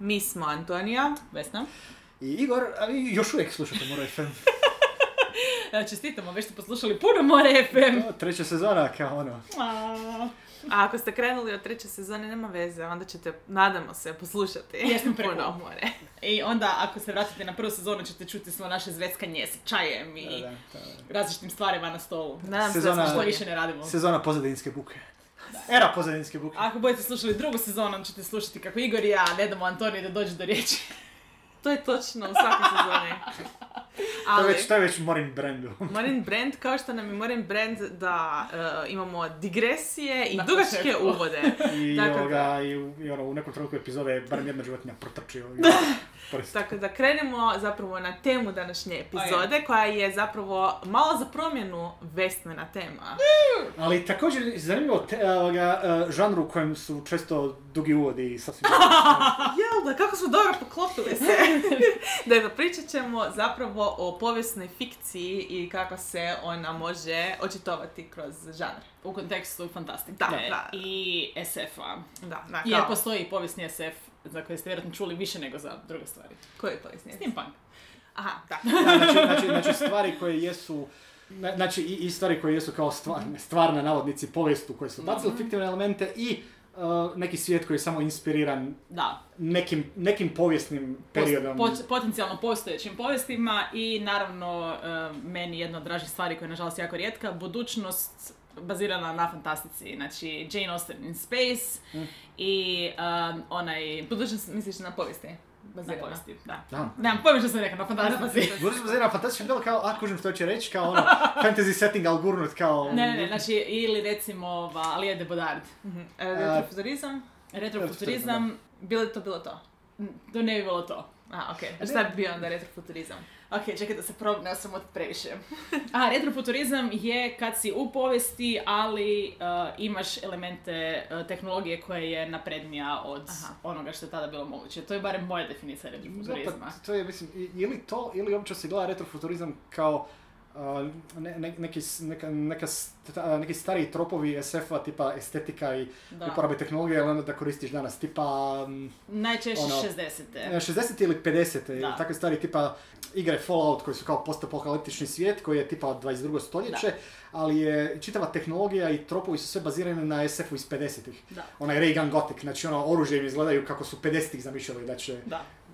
Mi smo Antonija. Vesna. I Igor, a vi još uvijek slušate More FM. Čestitamo, već ste poslušali puno More FM. O, Treća sezona, kao ono. A, A ako ste krenuli od treće sezone, nema veze, onda ćete, nadamo se, poslušati. Jesmo puno more. I onda ako se vratite na prvu sezonu ćete čuti svo naše zveckanje sa čajem i Da, da, da. različitim stvarima na stolu. Nadam se Sezona- da Što smo više ne radimo. Sezona pozadinske buke. Era pozadinske buke. Ako budete slušali drugu sezonu, onda ćete slušati kako Igor i ja ne damo Antoniji da dođe do riječi. To je točno u svakoj sezoni. To je Ali, već, to je već Morin brandu. Morin Brand, kao što nam je Morin Brand da e, imamo digresije i Na dugačke uvode. I, da- ovoga, i, u- i ono, u nekom trenutku epizode je barem jedna životinja protrčio. Prst. Tako da krenemo zapravo na temu današnje epizode, koja je zapravo malo za promjenu Vesnina tema. Ali također zanimljivo te, ovoga, e, žanru u kojem su često dugi uvodi i sasvim... Jel da, kako smo dobro poklopili se. dakle, pričat ćemo zapravo o povijesnoj fikciji i kako se ona može očitovati kroz žanr. U kontekstu fantastike Da, da. i SF-a. Da, da, Jer kao, postoji i povijesni SF za koje ste vjerojatno čuli više nego za druge stvari. koji je povijesni? Steampunk. Aha, da. Da, znači, znači, znači stvari koje jesu na- Znači i, i stvari koje jesu kao stvarne, stvarne navodnici povijestu koje su bacili fiktivne elemente i uh, neki svijet koji je samo inspiriran Da. nekim, nekim povijesnim periodom. Pot- potencijalno postojećim povijestima i naravno e, meni jedna od dražih stvari koja je nažalost jako rijetka, budućnost bazirana na fantastici. Znači Jane Austen in Space Mm. i um, onaj... Budućnost misliš na povijesti? Na Bazirana. povijesti, da. Da. Nemam pojma što sam rekla, na fantastici. Budući smo na fantastičan del kao, a kužim što će reći, kao ono, fantasy setting, ali gurnut kao... Ne, ne, ne, znači ili recimo ova, Alia de Bodard. Mhm. E, Retrofuturizam? Retrofuturizam, Bilo je to, bilo to. to ne bi bilo to. A, okej. A šta bi bio onda retrofuturizam? Ok, čekaj da se probam, sam od previše. A, retrofuturizam je kad si u povijesti, ali uh, imaš elemente uh, tehnologije koje je naprednija od Aha. onoga što je tada bilo moguće. To je barem moja definicija Da, retrofuturizma. pa, to je, mislim, ili to, ili uopće se gleda retrofuturizam kao ne, ne- neki, neka, neka sta- neki stariji tropovi SF-a tipa estetika i Da. uporabe tehnologije, ali onda da koristiš danas, tipa Najčešće Ono, 60. 60 ili 50 Da. takve stvari tipa igre Fallout koji su kao postapokaliptični svijet koji je tipa od 22. stoljeće, ali je čitava tehnologija i tropovi su sve bazirani na SF-u iz 50-ih. Da. Onaj Ray Gun Gothic, znači ono oružje im izgledaju kako su 50-ih zamišljali da će.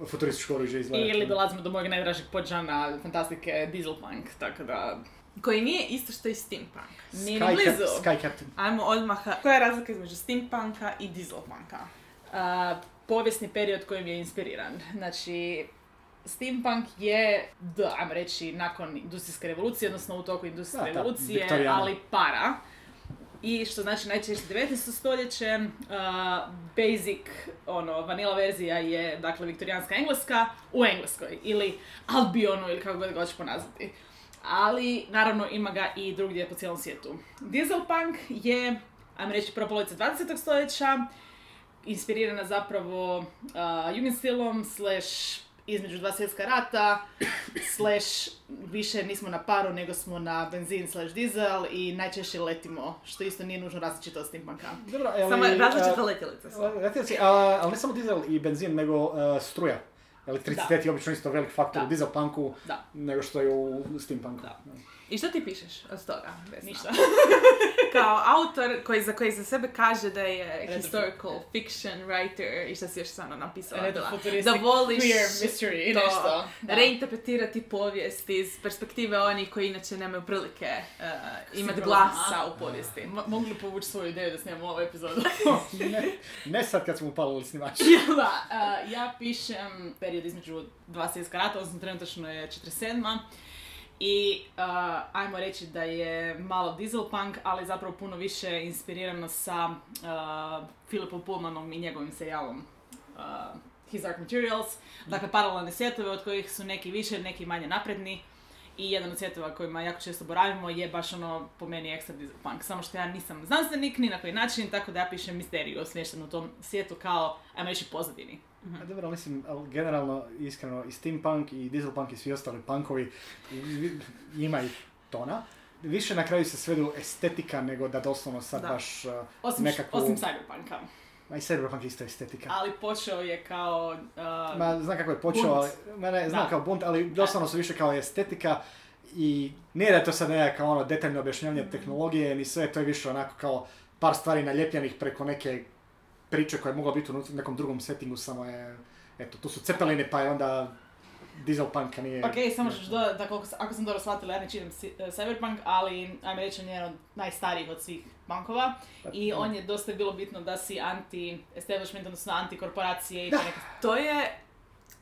Futurističko oružje izgledati. Ili dolazimo do mojeg najdražeg podžana fantastike Dieselpunk, tako da... Koji nije isto što i steampunk. Nije Sky, ni Cap- blizu. Sky Captain. Ajmo odmah, koja je razlika između steampunka i dieselpunka? a, povijesni period kojim je inspiriran. Znači, steampunk je, da, ajmo reći, nakon industrijske revolucije, odnosno u toku industrijske Da, revolucije, ali para. I što znači najčešće 19. stoljeće, a, basic, ono, vanila verzija je, dakle, viktorijanska engleska u Engleskoj, ili Albionu, ili kako god ga hoće ponazvati. Ali, naravno, ima ga i drugdje po cijelom svijetu. Dieselpunk je, ajmo reći, prva polovica 20. stoljeća, inspirirana zapravo uh, Jugendstilom, slash između dva svjetska rata, slash više nismo na paru nego smo na benzin slash dizel i najčešće letimo, što isto nije nužno različito od steampunka. Dobro, ali... Samo je različita a, letjelica su. letjelice, a, ali ne samo dizel i benzin, nego a, struja. Elektricitet je obično isto velik faktor Da. u dizelpunku Da. nego što je u steampunku. Da. I što ti pišeš od toga? Vesna? Ništa. Kao autor koji za koji za sebe kaže da je Retro- historical fiction writer i što si još samo napisala Da voliš queer mystery i to nešto. Da. reinterpretirati povijest iz perspektive onih koji inače nemaju prilike uh, imati Sigurno. glasa u povijesti. Mo- mogu li povući svoju ideju da snimamo ovu epizodu? ne, ne sad kad smo upalili snimač. da, a, ja pišem period između dva svjetska rata, odnosno trenutačno je 47. I a, ajmo reći da je malo dieselpunk, ali zapravo puno više inspirirano sa a, Philipom Pullmanom i njegovim serijalom a, His Dark Materials. Dakle, paralelne svjetove od kojih su neki više, neki manje napredni. I jedan od svjetova kojima jako često boravimo je baš ono po meni ekstra dieselpunk. Samo što ja nisam znanstvenik ni na koji način, tako da ja pišem misteriju smještenu u tom svijetu kao, ajmo reći, pozadini. A dobro, mislim, ali generalno, iskreno, i steampunk i dieselpunk i svi ostali punkovi ima ih tona. Više na kraju se svedu estetika nego da doslovno sad Da. baš uh, Osim, nekakvu... osim cyberpunka. Ma i Cyberpunk isto estetika. Ali počeo je kao... uh, Ma, znam kako je počeo, bunt. ali, ma ne, znam Da. kao bunt, ali doslovno su više kao estetika i nije da je to sad nekako ono detaljno objašnjavanje tehnologije, ni sve, to je više onako kao par stvari naljepljenih preko neke priče koja je mogla biti u nekom drugom settingu, samo je, eto, tu su cepeline pa je onda Dieselpunk a nije... Ok, samo dodati da koliko, ako sam dobro shvatila, ja ne čitam si- e, Cyberpunk, ali ajme reći on je jedan od najstarijih od svih bankova Pa, i on je dosta bilo bitno da si anti-establishment, odnosno anti-korporacije i neke... To je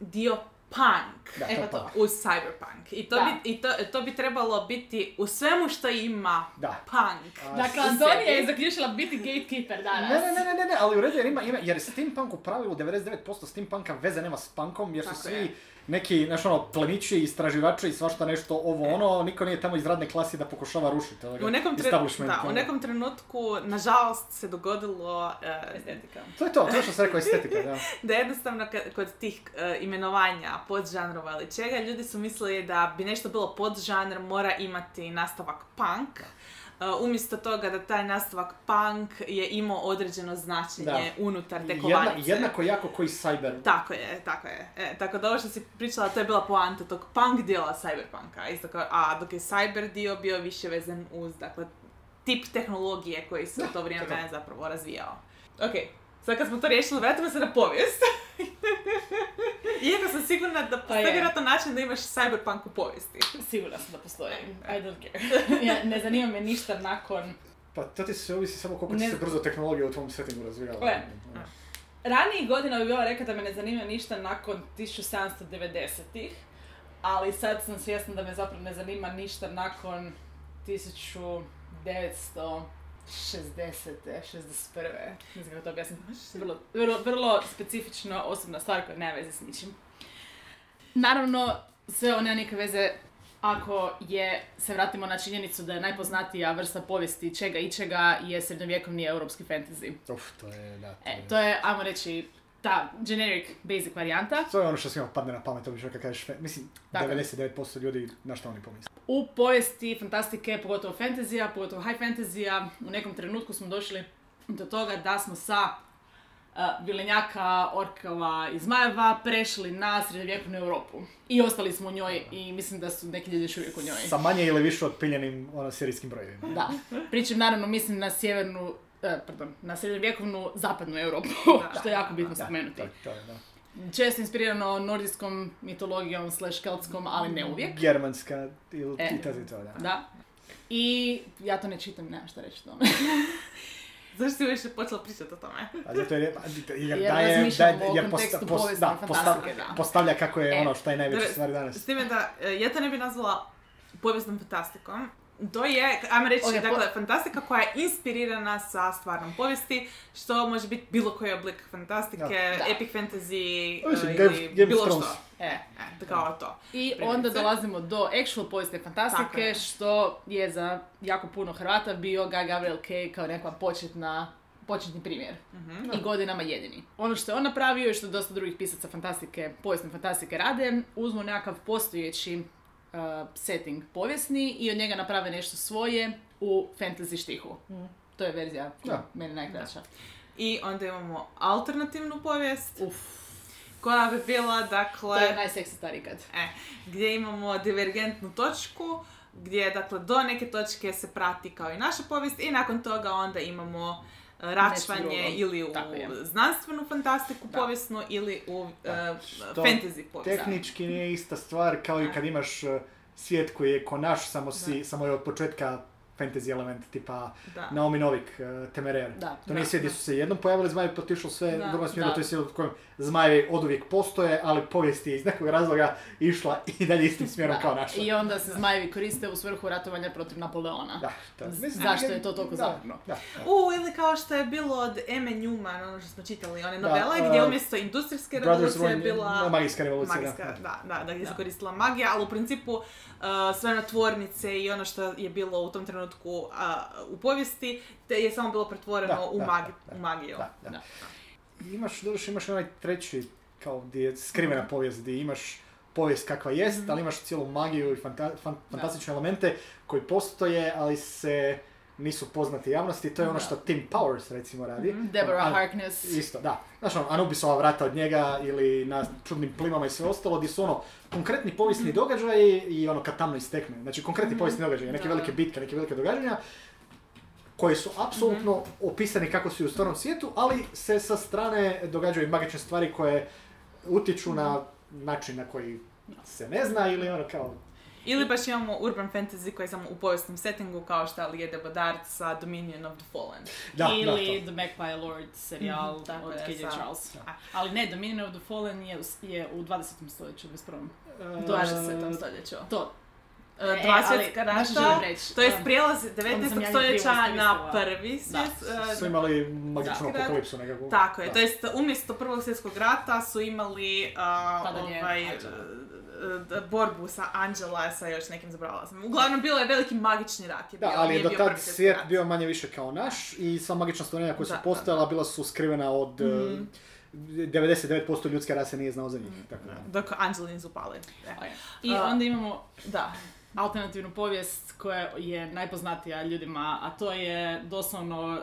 dio punk. Da, E, to je to. punk. uz Cyberpunk. I to, Da. bi, i to, to bi trebalo biti u svemu što ima Da. punk. A, Dakle, Antonija je zaključila biti gatekeeper danas. Ne, ne, ne, ne, ne, ne, ali u redu jer ima, ima jer steampunk u pravilu 99% steampunka veze nema s punkom jer su Tako svi je. Neki, znaš ono, plemići, istraživači i svašta nešto ovo ono, niko nije tamo iz radne klase da pokušava rušiti ovoga U nekom, tre- establishment, da, u ono. nekom trenutku, nažalost, se dogodilo e, Estetika. To je to, to je što sam rekao estetika, da. da jednostavno kod tih e, imenovanja podžanrova ili čega, ljudi su mislili da bi nešto bilo podžanr mora imati nastavak punk. E, umjesto toga da taj nastavak punk je imao određeno značenje unutar te Jedna, kovanice. jednako jako koji cyber. Tako je, tako je. E, tako da ovo što si pričala, to je bila poanta tog punk dijela cyberpunka. Isto kao, a dok je cyber dio bio više vezan uz, dakle, tip tehnologije koji se u to vrijeme je zapravo razvijao. Ok, sad kad smo to riješili, vratimo se na povijest. Iako sam sigurna da postoji je. vjerojatno način da imaš cyberpunk u povijesti. Sigurna sam da postoji. I don't care. ja, ne zanima me ništa nakon... Pa to ti se ovisi samo koliko Ne ti se brzo tehnologija u tvom settingu razvijala. Gle, Ranijih godina bi bila rekla da me ne zanima ništa nakon 1790-ih, ali sad sam svjesna da me zapravo ne zanima ništa nakon 1960. 61. Ne znam kako to objasniti. Vrlo, vrlo, vrlo specifično osobna stvar koja nema veze s ničim. Naravno, sve ovo nema nikakve veze ako je, se vratimo na činjenicu da je najpoznatija vrsta povijesti čega i čega je srednjovjekovni europski fantasy. Uf, to je, da, to E, to je, ajmo reći, ta generic basic varijanta. To je ono što svima padne na pamet, obično kad kažeš, mislim, Tako je. 99% ljudi na što oni pomisle. U povijesti fantastike, pogotovo fantazija, pogotovo high fantazija, u nekom trenutku smo došli do toga da smo sa uh, vilenjaka, orkova i zmajeva prešli na srednjovjekovnu Europu. I ostali smo u njoj i mislim da su neki ljudi još uvijek u njoj. Sa manje ili više otpiljenim ono, serijskim brojevima. Da. Pričam naravno mislim na sjevernu, eh, pardon, na srednjovjekovnu zapadnu Europu, Da, što je jako bitno Da, spomenuti. to, to je, da. Često inspirirano nordijskom mitologijom slash keltskom, ali ne uvijek. Germanska ili E. i to da. Da. I ja to ne čitam, nemam šta reći o tome. Zašto si više počela pričati o tome? A zato jer, je- jer, Jer razmišljamo daje, o jer posta- povijesne da, postav- da. postavlja kako je E, ono što je najveća stvar danas. S time da, e, ja to ne bi nazvala povijesnom fantastikom. To je, ajmo reći, Ok, po- dakle, fantastika koja je inspirirana sa stvarnom povijesti, što može biti bilo koji oblik fantastike, Da. epic fantasy e, Game- ili Game of bilo Thrones. što. E. E, kao to. I Primjerice. onda dolazimo do actual povijesne Tako fantastike, je. što je za jako puno Hrvata bio Guy Gabriel Kay kao nekakva početna početni primjer. Mhm. I godinama jedini. Ono što je on napravio i što dosta drugih pisaca fantastike, povijesne fantastike rade, uzmu nekakav postojeći uh, setting povijesni i od njega naprave nešto svoje u fantasy štihu. To je verzija koja meni najkraća. I onda imamo alternativnu povijest, Uf, koja bi bila, to je dakle, najseksi stari kad. e, gdje imamo divergentnu točku, gdje, dakle, do neke točke se prati kao i naša povijest i nakon toga onda imamo račvanje ili u Tako znanstvenu fantastiku Da. povijesnu ili u Da. e, Što fantasy povijest. Tehnički nije ista stvar kao i kad imaš uh, svijet koji je ko naš, samo, si, samo je od početka fantasy element, tipa Da. Naomi Novik, uh, Temerer. Da. To nije Da, svijet gdje su se jednom pojavili zmajevi, pa otišlo sve Da. u drugom smjeru, Da. to je svijet u kojem zmajevi od uvijek postoje, ali povijest je iz nekog razloga išla i dalje istim smjerom Da. kao naša. I onda se zmajevi koriste u svrhu ratovanja protiv Napoleona. Da, to, Z- zašto je to toliko da? Da, da. U, ili kao što je bilo od Emme Newman, ono što smo čitali, one Da, novele, uh, gdje umjesto industrijske Brothers revolucije je bila magijska revolucija, da. magijska, da, da, da, gdje se Da. koristila magija, ali u principu uh, sve na tvornice i ono što je bilo u tom trenutku uh, u povijesti, te je samo bilo pretvoreno Da, u, da, magi- da, u magiju. Da, da. Da. Imaš, doduše, imaš onaj treći, kao gdje je skrivena povijest, gdje imaš povijest kakva jest, Mhm. ali imaš cijelu magiju i fanta- fan- fantastične elemente koji postoje, ali se nisu poznati javnosti, to je ono Da. što Tim Powers recimo radi. Deborah Ono, Harkness. Isto, da. Znaš ono, Anubisova vrata od njega ili na čudnim plimama i sve ostalo, gdje su ono konkretni povijesni događaji i ono kad tamno istekne. Znači konkretni povijesni događaji, neke Da. velike bitke, neke velike događanja koji su apsolutno opisani kako su i u stvarnom svijetu, ali se sa strane događaju i magične stvari koje utječu na način na koji se ne zna ili ono kao... Ili baš imamo urban fantasy koji je samo u povijesnom settingu kao što je Liede Bodard sa Dominion of the Fallen. Da, da, Ili to. The Magpie Lord serijal tako od sa- Charles. Da. Ali ne, Dominion of the Fallen je, u- je u 20. stoljeću, 21. E, 20. stoljeću. To. E, E, Dva ali, svjetska rata, to je prijelaz sam 19. ja nju stoljeća na prvi Da. svijet. su e, imali magičnu Da. apokalipsu nekakvu. Tako je, Da. to jest umjesto prvog svjetskog rata su imali Padanje ovaj, e, e, borbu sa Anđela sa još nekim zaboravila sam. Uglavnom bilo je veliki magični rat je bio, Da, ali je do tad svijet rat. bio manje više kao naš i sva magična stvorenja koja su Da, da, postojala bila su skrivena od... eh, Mhm. 99% ljudske rase nije znao za njih. Tako da. Dok Anđeli nisu pali. E. I A- onda imamo Da. alternativnu povijest koja je najpoznatija ljudima, a to je doslovno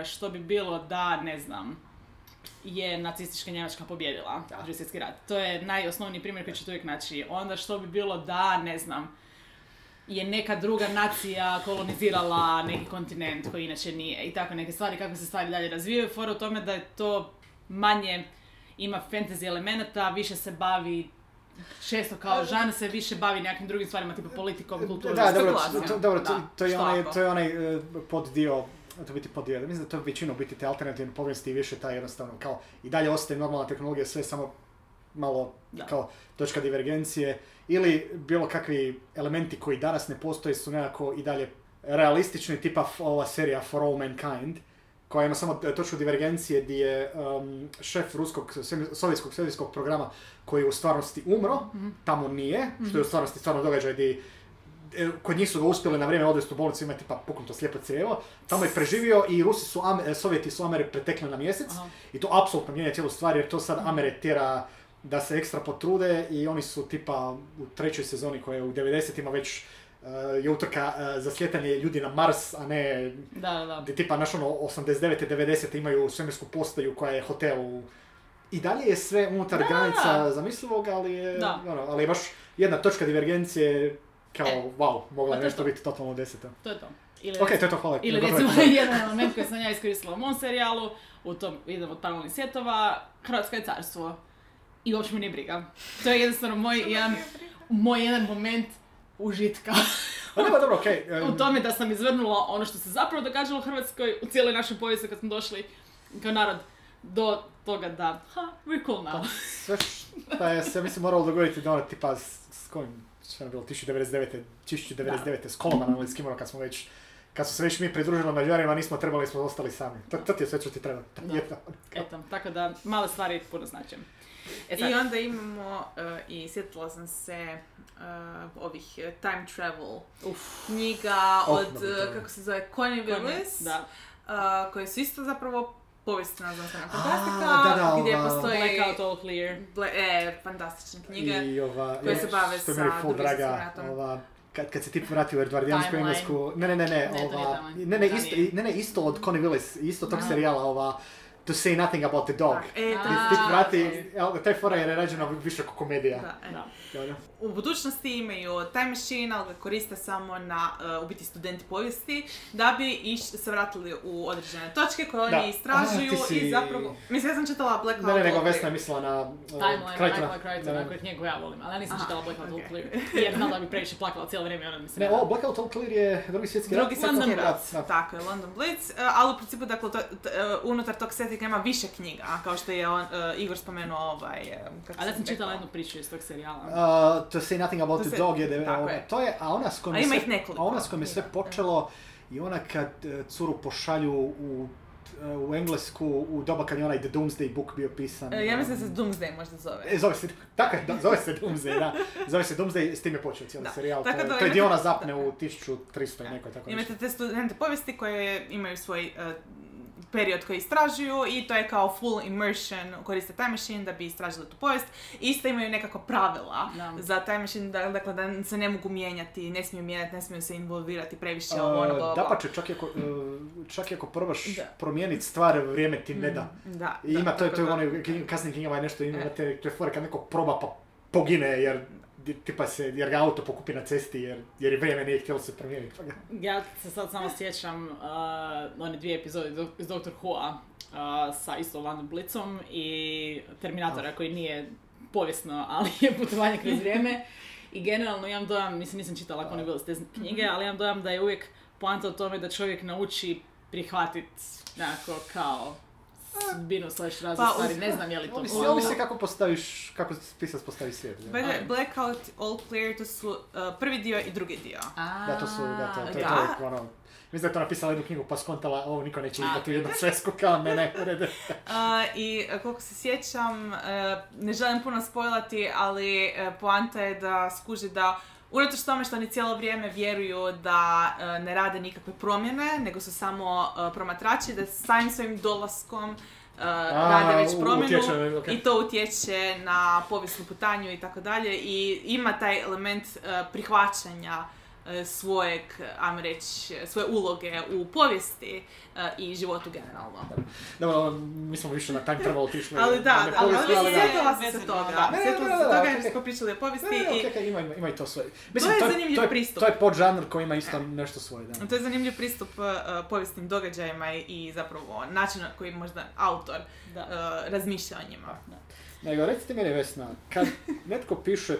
e, što bi bilo da, ne znam, je nacistička Njemačka pobjedila. Drugi svjetski rat. To je najosnovniji primjer koji ćete uvijek naći. Onda što bi bilo da, ne znam, je neka druga nacija kolonizirala neki kontinent koji inače nije i tako neke stvari, kako se stvari dalje razvijaju. Fora u tome da je to manje ima fantasy elemenata, više se bavi često kao žan se više bavi nekim drugim stvarima, tipa politikom, kulturom, Da, dobro, to, dobro, to, to je onaj, ako? to je onaj eh, poddio to biti poddio, mislim da to većinom biti te alternativne povijesti i više taj jednostavno kao i dalje ostaje normalna tehnologija, sve samo malo Da. kao točka divergencije ili bilo kakvi elementi koji danas ne postoje su nekako i dalje realistični, tipa ova serija For All Mankind, koja ima samo točku divergencije gdje je um, šef ruskog sovjetskog svemirskog programa koji je u stvarnosti umro, tamo nije, što je u stvarnosti stvarno događaj gdje e, kod njih su ga uspjeli na vrijeme odvesti u bolnicu, ima tipa puknuto slijepo crijevo, tamo je preživio i Rusi su, Am- e, Sovjeti su Amere pretekli na mjesec Aha. i to apsolutno mijenja cijelu stvar jer to sad Amere tjera da se ekstra potrude i oni su tipa u trećoj sezoni koja je u 90-ima već e, je utrka e, za sljetanje ljudi na Mars, a ne Da, da, da. gdje tipa naš ono 89. 90. imaju svemirsku postaju koja je hotel u... I dalje je sve unutar Da, granica da. zamislivog, ali je, Da. ono, ali je baš jedna točka divergencije kao, E, wow, mogla pa je to je nešto to. biti totalno deseta. To je to. Ili, Ok, to je to, hvala. ili recimo jedan element koji sam ja iskoristila u mom serijalu, u tom idem od paralelnih svjetova, Hrvatsko je carstvo. I uopće me nije briga. To je jednostavno moj jedan, moj jedan moment užitka. A nema, dobro, okej. em, u tome da sam izvrnula ono što se zapravo događalo u Hrvatskoj u cijeloj našoj povijesti kad smo došli kao narod do toga da, ha, we're cool now. Sve šta je se, mislim, moralo dogoditi da ono, tipa, s, s kojim, šta je bilo, 1099. 1099. s kim ono, kad smo već, kad su se već mi pridružili Mađarima, nismo trebali, smo ostali sami. To, to ti je sve što ti treba. Eto, tako da male stvari puno znače. E sad, I onda imamo, e, i sjetila sam se e, ovih e, time travel uf, knjiga Oh, od, kako se zove, Connie Willis, da. e, koje su isto zapravo povijesna znanstvena A, fantastika, da, da, gdje ova- postoji Blackout All Clear. ble, e, fantastične knjige. I ova, koje se bave sa Drugim draga, ratom. ova, kad, kad se tip vrati u Edwardijansku englesku, ne, ne, ne, ne, ova, ne, ne, isto, ne, ne, isto od Connie Willis, isto tog serijala, ova, To say nothing about the dog. Tak, e, Ti je- ti vrati, ok. evo, taj fora je rađena više kao komedija. da, e. Da. U budućnosti imaju time machine, ali ga koriste samo na, uh, u biti studenti povijesti, da bi iš, se vratili u određene točke koje oni Da. istražuju si- i zapravo... Mislim, ja sam čitala Black Ne, ne, nego Vesna je mislila na... uh, Da, da. koju knjigu ja volim, ali ja nisam Aha, čitala Blackout All ok. Clear. Jer znam da bi previše plakala cijelo vrijeme, onda mi se Ne, ovo Blackout All Clear je drugi svjetski rat. Drugi svjetski London rat, Blitz, da. tako je, London Blitz, e, ali u principu dakle, e, unutar tog settinga ima više knjiga, kao što je on, e, Igor spomenuo ovaj... kako Ali ja sam čitala jednu priču iz tog serijala. Uh, to say nothing about To the dog je, da- ona- je. to je, a ona s kojom A je ima sve- ih nekoliko a ona s kojom je sve knjiga, počelo i ona kad e, curu pošalju u, u Englesku u doba kad je onaj The Doomsday book bio pisan. Ja mislim da se Doomsday možda zove. E, zove se, tako je, da, zove se Doomsday, da. Zove se Doomsday, s tim je počeo cijeli Da. serijal. Tako to, je- da to je imate- gdje ona zapne da. u 1300 i nekoj tako Imate nešto. te studente povijesti koje imaju svoj e, period koji istražuju i to je kao full immersion, koriste Time Machine da bi istražili tu povijest. Isto imaju nekakva pravila Da. za Time Machine, da, dakle da se ne mogu mijenjati, ne smiju mijenjati, ne smiju se involvirati previše ovo ono, bla, bla, bla. Dapače, čak i ako, e, čak i ako probaš Da. promijeniti stvar, vrijeme ti ne da. Da, I da, ima, to je, to je da. ono, kasnim knjigama je nešto, E. imate, to je fora kad neko proba pa pogine jer tipa se, jer ga auto pokupi na cesti jer, jer je vrijeme nije htjelo se promijeniti. pa Ja se sad samo sjećam uh, one dvije epizode do- iz Doctor Who-a uh, sa isto Landon Blitzom i Terminatora koji nije povijesno, ali je putovanje kroz vrijeme. I generalno imam dojam, mislim nisam čitala ako ne bilo te knjige, ali imam dojam da je uvijek poanta u tome da čovjek nauči prihvatit nekako kao sudbinu slash razvoj Pa, stvari, ne znam je li to Ovisi, poanta. ovisi kako postaviš, kako pisac postavi svijet. Ajde. Blackout, All Clear, to su uh, prvi dio i drugi dio. A, Da, to su, da, to, to, je da. to uvijek ono, mislim da je to napisala jednu knjigu pa skontala, ovo niko neće A, izdati u jednu svesku kao ne, ne, redu. Uh, I uh, koliko se sjećam, uh, ne želim puno spojlati, ali uh, poanta je da skuži da Unatoč tome što oni cijelo vrijeme vjeruju da uh, ne rade nikakve promjene, nego su samo uh, promatrači, da samim svojim dolaskom uh, rade već promjenu utječe, i to utječe na povijesnu putanju i tako dalje. I ima taj element prihvaćanja svojeg, ajmo reći, svoje uloge u povijesti uh, i životu generalno. Dobro, mi smo više na time travel otišli. Ali da, na da, ali, povijest, ali, ali da. sjetila sam se toga. da. Sjetila da, sam se da, toga jer smo pričali o povijesti Ne, ne, i okej, ima, ima, ima i to svoje. je to je, zanimljiv to je, pristup. To je podžanr koji ima isto nešto svoje, da. to je zanimljiv pristup uh, povijesnim događajima i, zapravo način na koji možda autor Da. uh, razmišlja o njima. Nego, recite meni Vesna, kad netko piše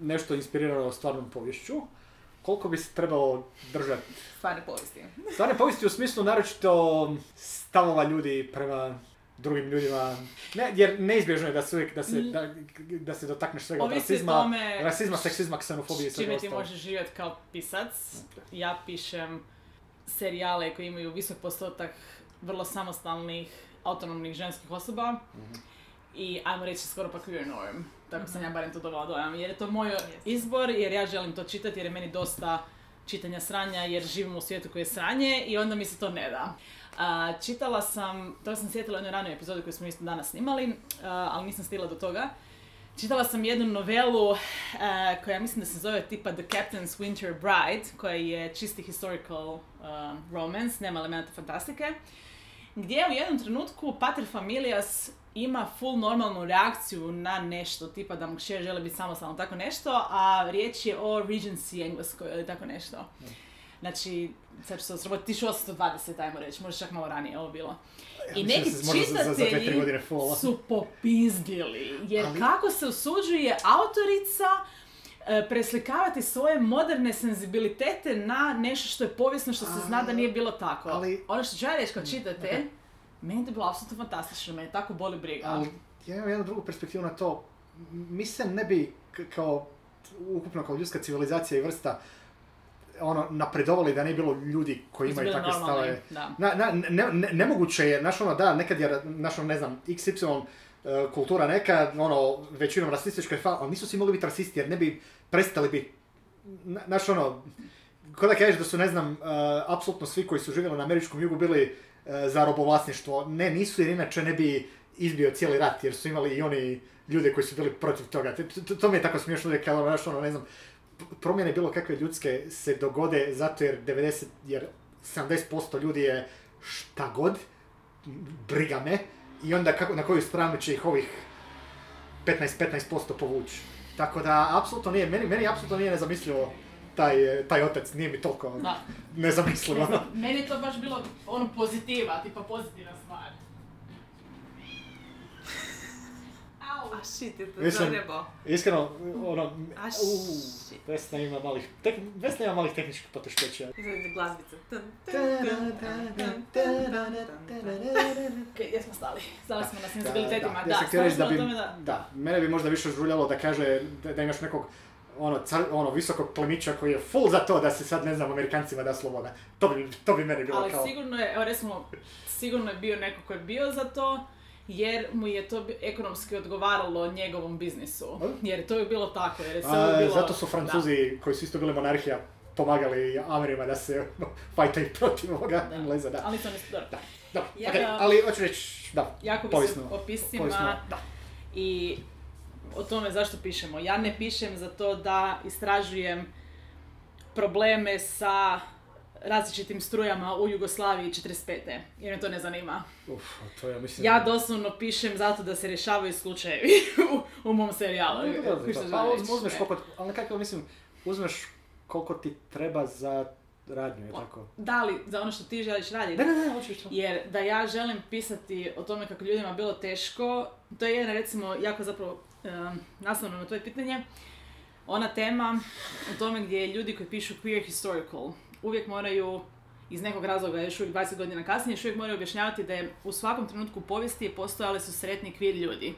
nešto inspirirano stvarnom povješću, koliko bi se trebalo držati? Stvarne povijesti. stvarne povijesti u smislu naročito stavova ljudi prema drugim ljudima, ne, jer neizbježno je da se uvijek, da se, da, da se dotakneš svega od rasizma, tome rasizma, seksizma, ksenofobije i svega čime ti možeš živjeti kao pisac. Ja pišem serijale koji imaju visok postotak vrlo samostalnih, autonomnih ženskih osoba i ajmo reći skoro pa queer norm. Tako sam ja barem to dovela dojam. Jer je to moj izbor, jer ja želim to čitati, jer je meni dosta čitanja sranja, jer živim u svijetu koji je sranje i onda mi se to ne da. A, čitala sam, to sam sjetila u jednoj ranoj epizodi koju smo isto danas snimali, a, ali nisam stigla do toga. Čitala sam jednu novelu eh, koja mislim da se zove tipa The Captain's Winter Bride, koja je čisti historical uh, romance, nema elementa fantastike, gdje u jednom trenutku pater familias ima full normalnu reakciju na nešto, tipa da mu kćer želi biti samostalno, tako nešto, a riječ je o Regency engleskoj ili tako nešto. Znači, sad ću se osroboti 1820, ajmo reći, možda čak malo ranije ovo bilo. I neki čitatelji su popizdili, jer Ali- kako se usuđuje autorica e, preslikavati svoje moderne senzibilitete na nešto što je povijesno, što se zna da nije bilo tako. ali- Ono što ću ja reći kao čitatelj, meni je bilo apsolutno fantastično, meni tako boli briga. Ali ja imam jednu drugu perspektivu na to. Mi se ne bi kao ukupno kao ljudska civilizacija i vrsta ono, napredovali da nije bilo ljudi koji imaju takve stave. da. Na, na, ne, ne- nemoguće je, znaš ono, da, nekad je, znaš ono, ne znam, XY e, kultura neka, ono, većinom rasistička, je ali nisu svi mogli biti rasisti jer ne bi prestali biti, na- znaš ono, ko da kažeš da su, ne znam, e, apsolutno svi koji su živjeli na američkom jugu bili za robovlasništvo. Ne, nisu jer inače ne bi izbio cijeli rat jer su imali i oni ljude koji su bili protiv toga. To, to, mi je tako smiješno uvijek znaš ono, ne znam, promjene bilo kakve ljudske se dogode zato jer 90, jer 70% ljudi je šta god, briga me, i onda kako, na koju stranu će ih ovih 15-15% povući. Tako da, apsolutno nije, meni, meni apsolutno nije nezamislivo taj, taj otac, nije mi toliko Da. nezamislivo. ono. Meni je to baš bilo ono pozitiva, tipa pozitivna stvar. Au. A shit, je to Mislim-. Iskreno, ono, A shit. Vesna ima malih, tek, Vesna ima malih tehničkih poteškoća. Izgleda glazbica. Tum, tum, tum, tum, tum, tum. Ok, gdje smo stali? Stali smo na Da, senzibilitetima, da, stali reći smo da o bi, tome da... da, mene bi možda više žuljalo da kaže da, da imaš nekog ono, car, ono, visokog plemića koji je full za to da se sad, ne znam, Amerikancima da sloboda. To bi, to bi meni bilo Ali kao... sigurno je, evo recimo, sigurno je bio neko ko je bio za to, jer mu je to ekonomski odgovaralo njegovom biznisu. Jer to je bilo tako, jer je A, bilo... zato su Francuzi, koji su isto bili monarhija, pomagali Amerima da se fajtaju protiv ovoga Da. Engleza, da. Ali to nisu, dobro. Da, da, okej, ali hoću reći, da, Jako bi povijesno. se o piscima povijesno, da. i o tome zašto pišemo. Ja ne pišem zato da istražujem probleme sa različitim strujama u Jugoslaviji 45. jer me to ne zanima. Uf, to je, mislim... Ja doslovno pišem zato da se rješavaju slučajevi u, u mom serijalu. Da, da, da, Pa reći? uzmeš koliko, ali nekako mislim, uzmeš koliko ti treba za radnju, je tako? Da li za ono što ti želiš raditi? Da, da, da, hoću to. Jer da ja želim pisati o tome kako ljudima bilo teško, to je jedna recimo jako zapravo nastavno na tvoje pitanje, ona tema o tome gdje ljudi koji pišu queer historical uvijek moraju iz nekog razloga, još uvijek 20 godina kasnije, još uvijek moraju objašnjavati da je u svakom trenutku povijesti postojali su sretni queer ljudi.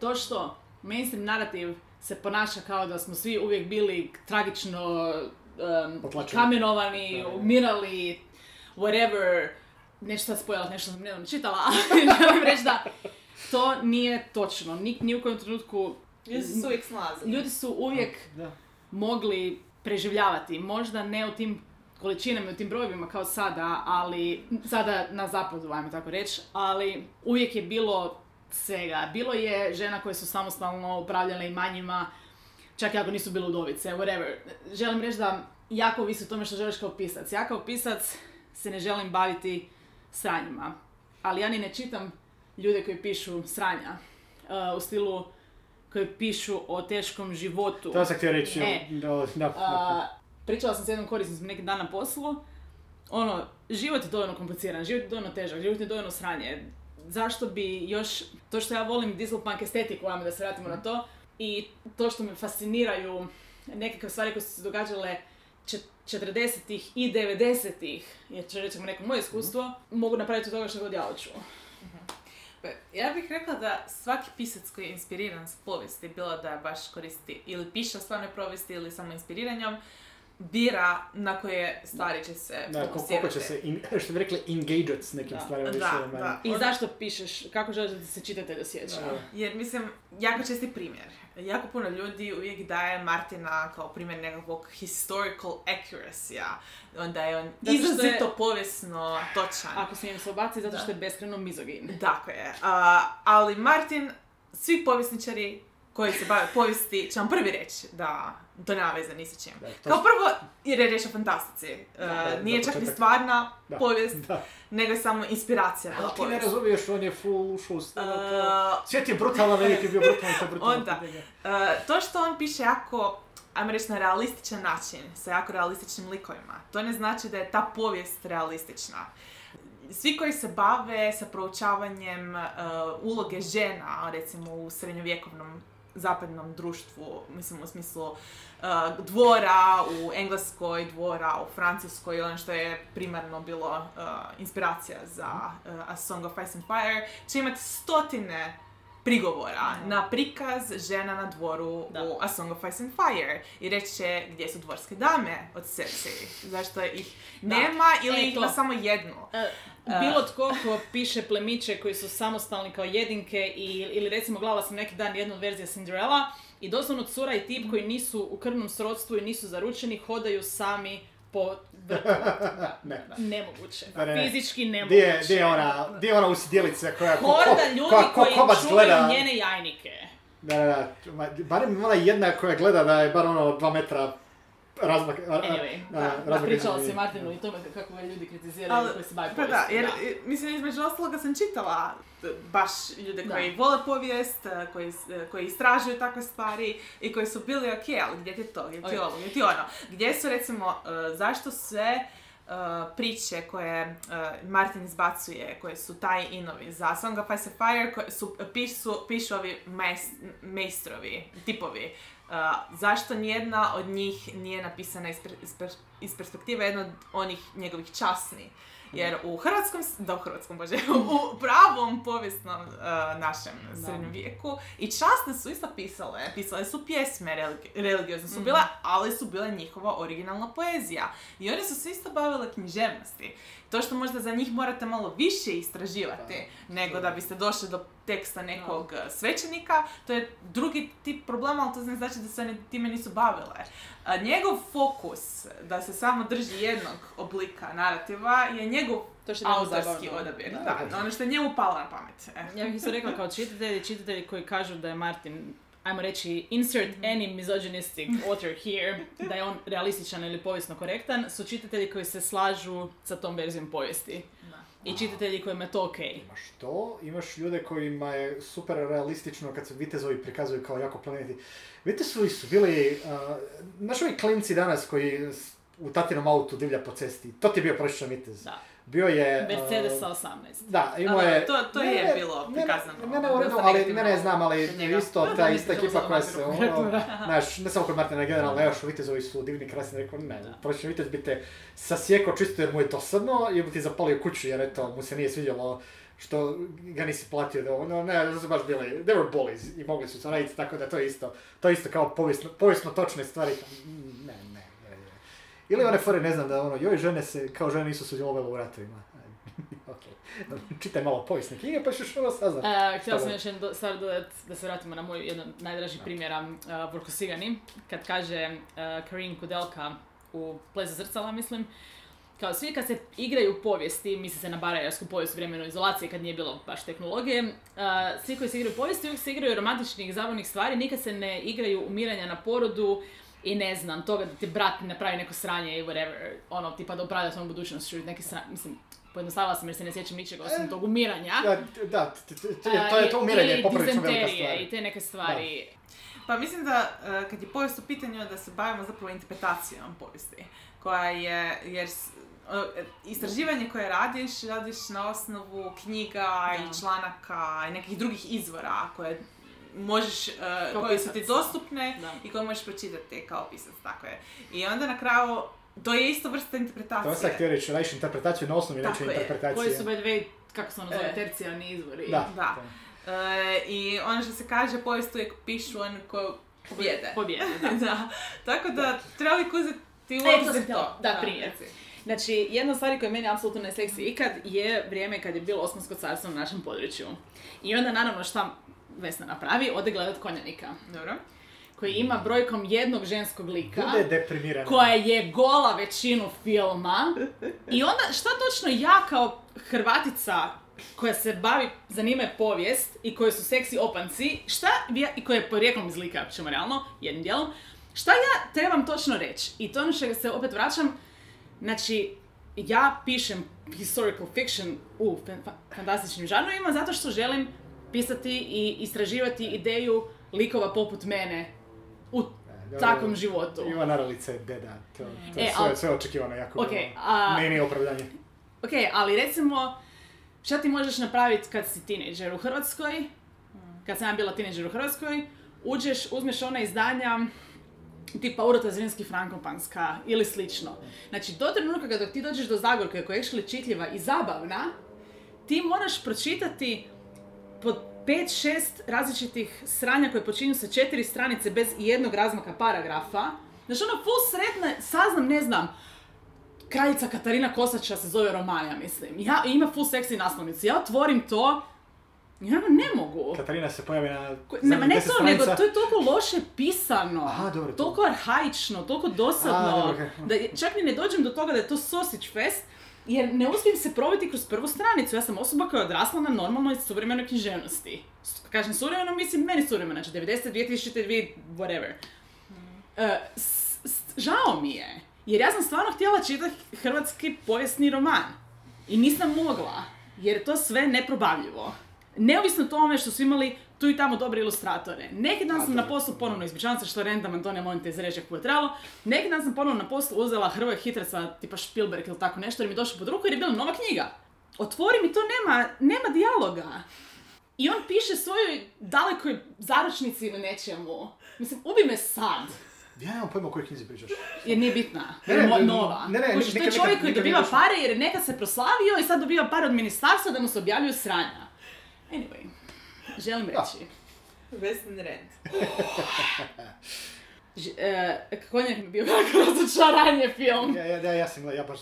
To što mainstream narativ se ponaša kao da smo svi uvijek bili tragično um, kamenovani, Da, da. umirali, whatever, nešto sad spojila, nešto sam nedavno čitala, ali želim reći da to nije točno. Ni, ni u kojem trenutku Ljudi su uvijek snalazili. ljudi su uvijek Da. mogli preživljavati. Možda ne u tim količinama i u tim brojevima kao sada, ali sada na zapadu, ajmo tako reći, ali uvijek je bilo svega. Bilo je žena koje su samostalno upravljale imanjima, čak i ako nisu bile udovice, whatever. Želim reći da jako ovisi o tome što želiš kao pisac. Ja kao pisac se ne želim baviti sranjima, ali ja ni ne čitam ljude koji pišu sranja. Uh, u stilu koji pišu o teškom životu. To sam htio reći, E. da, da, da. A, pričala sam s jednom korisnicom neki dan na poslu. Ono, život je dovoljno kompliciran, život je dovoljno težak, život je dovoljno sranje. Zašto bi još, to što ja volim dieselpunk estetiku, ajmo da se vratimo na to, i to što me fasciniraju nekakve stvari koje su se događale čet- 40-ih i 90-ih, jer ću recimo neko moje iskustvo, mogu napraviti od toga što god ja hoću. Pa, Ja bih rekla da svaki pisac koji je inspiriran s povijesti, bilo da baš koristi ili piše o stvarnoj povijesti ili samo inspiriranjom, bira na koje stvari će se Da, koliko će se, in, što bi rekli, engage s nekim Da. stvarima. Da, da. I zašto pišeš, kako želiš da se čitatelj osjeća? Da. Jer mislim, jako česti primjer. Jako puno ljudi uvijek daje Martina kao primjer nekakvog historical accuracy-a. Onda je on što je- izrazito povijesno točan. Ako smijem se obaciti, zato Da. što je beskreno mizogin. Tako je. A, ali Martin, svi povjesničari koji se bave povijesti će vam prvi reći da to nema veze ni sa čim. Da, Kao prvo, jer je riječ o fantastici. E, da, nije za čak ni stvarna Da. povijest, Da. nego je samo inspiracija za Ali ti ne povijest. razumiješ, on je full ušao u s- E, Svijet je brutalan, velik je bio brutalan, to je brutalno. Onda, e, to što on piše jako, ajmo reći na realističan način, sa jako realističnim likovima, to ne znači da je ta povijest realistična. Svi koji se bave sa proučavanjem e, uloge žena, recimo u srednjovjekovnom zapadnom društvu, mislim u smislu e, dvora u Engleskoj, dvora u Francuskoj, ono što je primarno bilo e, inspiracija za e, A Song of Ice and Fire, će imati stotine prigovora na prikaz žena na dvoru Da. u A Song of Ice and Fire i reći će gdje su dvorske dame od Cersei, zašto ih Da. nema ili E, ih ima samo jednu. E, bilo tko ko piše plemiće koji su samostalni kao jedinke i, ili recimo gledala sam neki dan jednu verziju Cinderella i doslovno cura i tip koji nisu u krvnom srodstvu i nisu zaručeni hodaju sami po Ne. Nemoguće. Ne, ne. Fizički nemoguće. je, di je ona, di je ona usidjelica koja ko, ko, Horda ljudi koja ko koji kobac čuvaju gleda. njene jajnike. Da, da, da. Barem ona jedna koja gleda da je bar ono dva metra razmak. Anyway, a, da, da, razmak pričala si Martinu i tome kako ga ljudi kritiziraju Ali- koji se bave Pa da, jer da. mislim između ostaloga sam čitala e, baš ljude Da. koji vole povijest, e, koji, e, koji istražuju takve stvari i koji su bili ok, ali gdje ti je to, gdje ti ovo, gdje ti ono. Gdje su recimo, zašto sve priče koje Martin izbacuje, koje su taj inovi za Song of Ice and Fire, koje su, pišu, pišu ovi majs- majstrovi, tipovi. Zašto nijedna od njih nije napisana iz, per- iz per- iz perspektive jednog od onih njegovih časni? Jer u hrvatskom, da u hrvatskom bože, u pravom povijesnom e, našem Da. srednjem vijeku i časne su isto pisale, pisale su pjesme, religi- religiozne su Mhm. bile, ali su bile njihova originalna poezija. I oni su se isto bavile književnosti. To što možda za njih morate malo više istraživati nego da biste došli do teksta nekog uh, svećenika, to je drugi tip problema, ali to ne znači da se one time nisu bavile. A njegov fokus da se samo drži jednog oblika narativa je njegov To što autorski odabir. Da. Da, ono što je njemu palo na pamet. E. Ja bih isto rekla kao čitatelji, čitatelji koji kažu da je Martin ajmo reći, insert any misogynistic author here, da je on realističan ili povijesno korektan, su čitatelji koji se slažu sa tom verzijom povijesti. I čitatelji kojima je to okej. Imaš to, imaš ljude kojima je super realistično kad se vitezovi prikazuju kao jako planeti. Vitezovi su bili, uh, znaš ovi klinci danas koji u tatinom autu divlja po cesti, to ti je bio prosječan vitez. Da. Bio je... Mercedes sa 18. Da, imao Da, da, je... to- to ne, je ne, bilo ne, ne, prikazano. Ne, ne, u redu, Dosta ali ne, ne, znam, ali isto ta ista ekipa koja se, ono, znaš, ne samo kod Martina, generalno, još vitezovi su divni, krasni, rekao, ne, prosječan vitez bi te sasjekao čisto jer mu je dosadno, ili bi ti zapalio kuću jer eto, mu se nije svidjelo što ga nisi platio da ono, ne, da su baš bili, they were bullies i mogli su se raditi, tako da to je isto, to je isto kao povijesno, povijesno točne stvari, ne. Ili one fore, ne znam, da ono, joj, žene se, kao žene nisu sudjelovale u ratovima. Okej. Čitaj malo povijesne knjige pa ćeš ono saznat. Uh, htjela sam još jednu do- stvar dodat, da se vratimo na moj jedan od najdražih primjera uh, Vorko Sigani, kad kaže uh, Karin Kudelka u Pleza zrcala, mislim, kao svi kad se igraju povijesti, misli se na barajarsku povijest u vremenu izolacije kad nije bilo baš tehnologije, uh, svi koji se igraju povijesti uvijek se igraju romantičnih zabavnih stvari, nikad se ne igraju umiranja na porodu i ne znam, toga da ti brat napravi neko sranje i whatever, ono, tipa da upravlja svojom budućnošću, neki sranje, mislim, pojednostavila sam jer se ne sjećam ničega osim tog umiranja. Da, da, to je to umiranje Ili poprilično velika stvar. i te neke stvari. Pa mislim da e, kad je povijest u pitanju da se bavimo zapravo interpretacijom povijesti koja je, jer e, istraživanje koje radiš, radiš na osnovu knjiga Da. i članaka i nekih drugih izvora koje možeš, Kao koje su ti dostupne Da. i koje možeš pročitati kao pisac, tako je. I onda na kraju, to je isto vrsta interpretacije. To sam htio reći, radiš interpretaciju na osnovi nečije je. interpretacije. Koji su way, kako se ono zove, E. tercijarni izvori. Da. Da. E, I ono što se kaže, povijest uvijek pišu oni koji pobjede. Pobjede, da. da. Tako da treba uvijek uzeti u E, to obzir to. da, primjer. Znači, jedna od stvari koja meni apsolutno ne seksi ikad je vrijeme kad je bilo Osmansko carstvo na našem području. I onda naravno šta Vesna napravi, ode gledat konjanika. Dobro. Koji ima brojkom jednog ženskog lika. Bude deprimirano. koja je gola većinu filma. I onda, šta točno ja kao Hrvatica koja se bavi, zanima je povijest i koji su seksi opanci, šta ja, i koja je porijeklom iz lika, ćemo realno, jednim dijelom, šta ja trebam točno reći? I to ono što se opet vraćam, znači, ja pišem historical fiction u fan- fa- fantastičnim žanrovima zato što želim pisati i istraživati ideju likova poput mene u dobro. takvom životu. Iva Naralica je deda. To, to E, sve, al- sve očekivano jako. Ok, bilo. a- Ne, nije opravdanje. Ok, ali recimo, šta ti možeš napraviti kad si tinejdžer u Hrvatskoj? Kad sam ja bila tinejdžer u Hrvatskoj, uđeš, uzmeš ona izdanja tipa Urota Zrinski Frankopanska ili slično. Znači, do trenutka kada ti dođeš do Zagorke koja je actually čitljiva i zabavna, ti moraš pročitati po 5-6 različitih sranja koje počinju sa četiri stranice bez jednog razmaka paragrafa. Znači, ono, full sretna, saznam, ne znam, kraljica Katarina Kosača se zove Romaja, mislim. Ja, i ima full seksi naslovnicu. Ja otvorim to, ja ne mogu. Katarina se pojavi na Ne, ma ne to, nego to je toliko loše pisano. Aha, dobro, to- Toliko arhaično, toliko dosadno. A, dobro, okej. Da čak ni ne dođem do toga da je to sausage fest, jer ne uspijem se probiti kroz prvu stranicu. Ja sam osoba koja je odrasla na normalnoj suvremenoj književnosti. Kažem suvremeno, mislim meni suvremeno, znači 90, 2000, 2000, whatever. S- s- žao mi je, jer ja sam stvarno htjela čitati hrvatski povijesni roman. I nisam mogla, jer je to sve neprobavljivo. Neovisno tome što su imali tu i tamo dobre ilustratore. Neki dan sam na poslu ponovno ispričavam se što rentam Antonija molim te izreći kako je trebalo. Neki dan sam ponovno na poslu uzela Hrvoje Hitraca tipa Spielberg ili tako nešto jer mi je došlo pod ruku jer je bila nova knjiga. Otvorim i to nema, nema dijaloga. I on piše svojoj dalekoj zaručnici ili nečemu. Mislim, ubi me sad. Ja nemam pojma o kojoj knjizi pričaš. Jer nije bitna. Ne, Jer je ne, nova. ne, ne, Kužiš, to je čovjek koji dobiva pare jer je nekad se proslavio i sad dobiva pare od ministarstva da mu se objavljuju sranja. Anyway, želim reći. Vesnin Rent. Ž- e, konjak mi je bio jako razočaranje film. Ja, ja, ja, ja sam gledao, ja baš...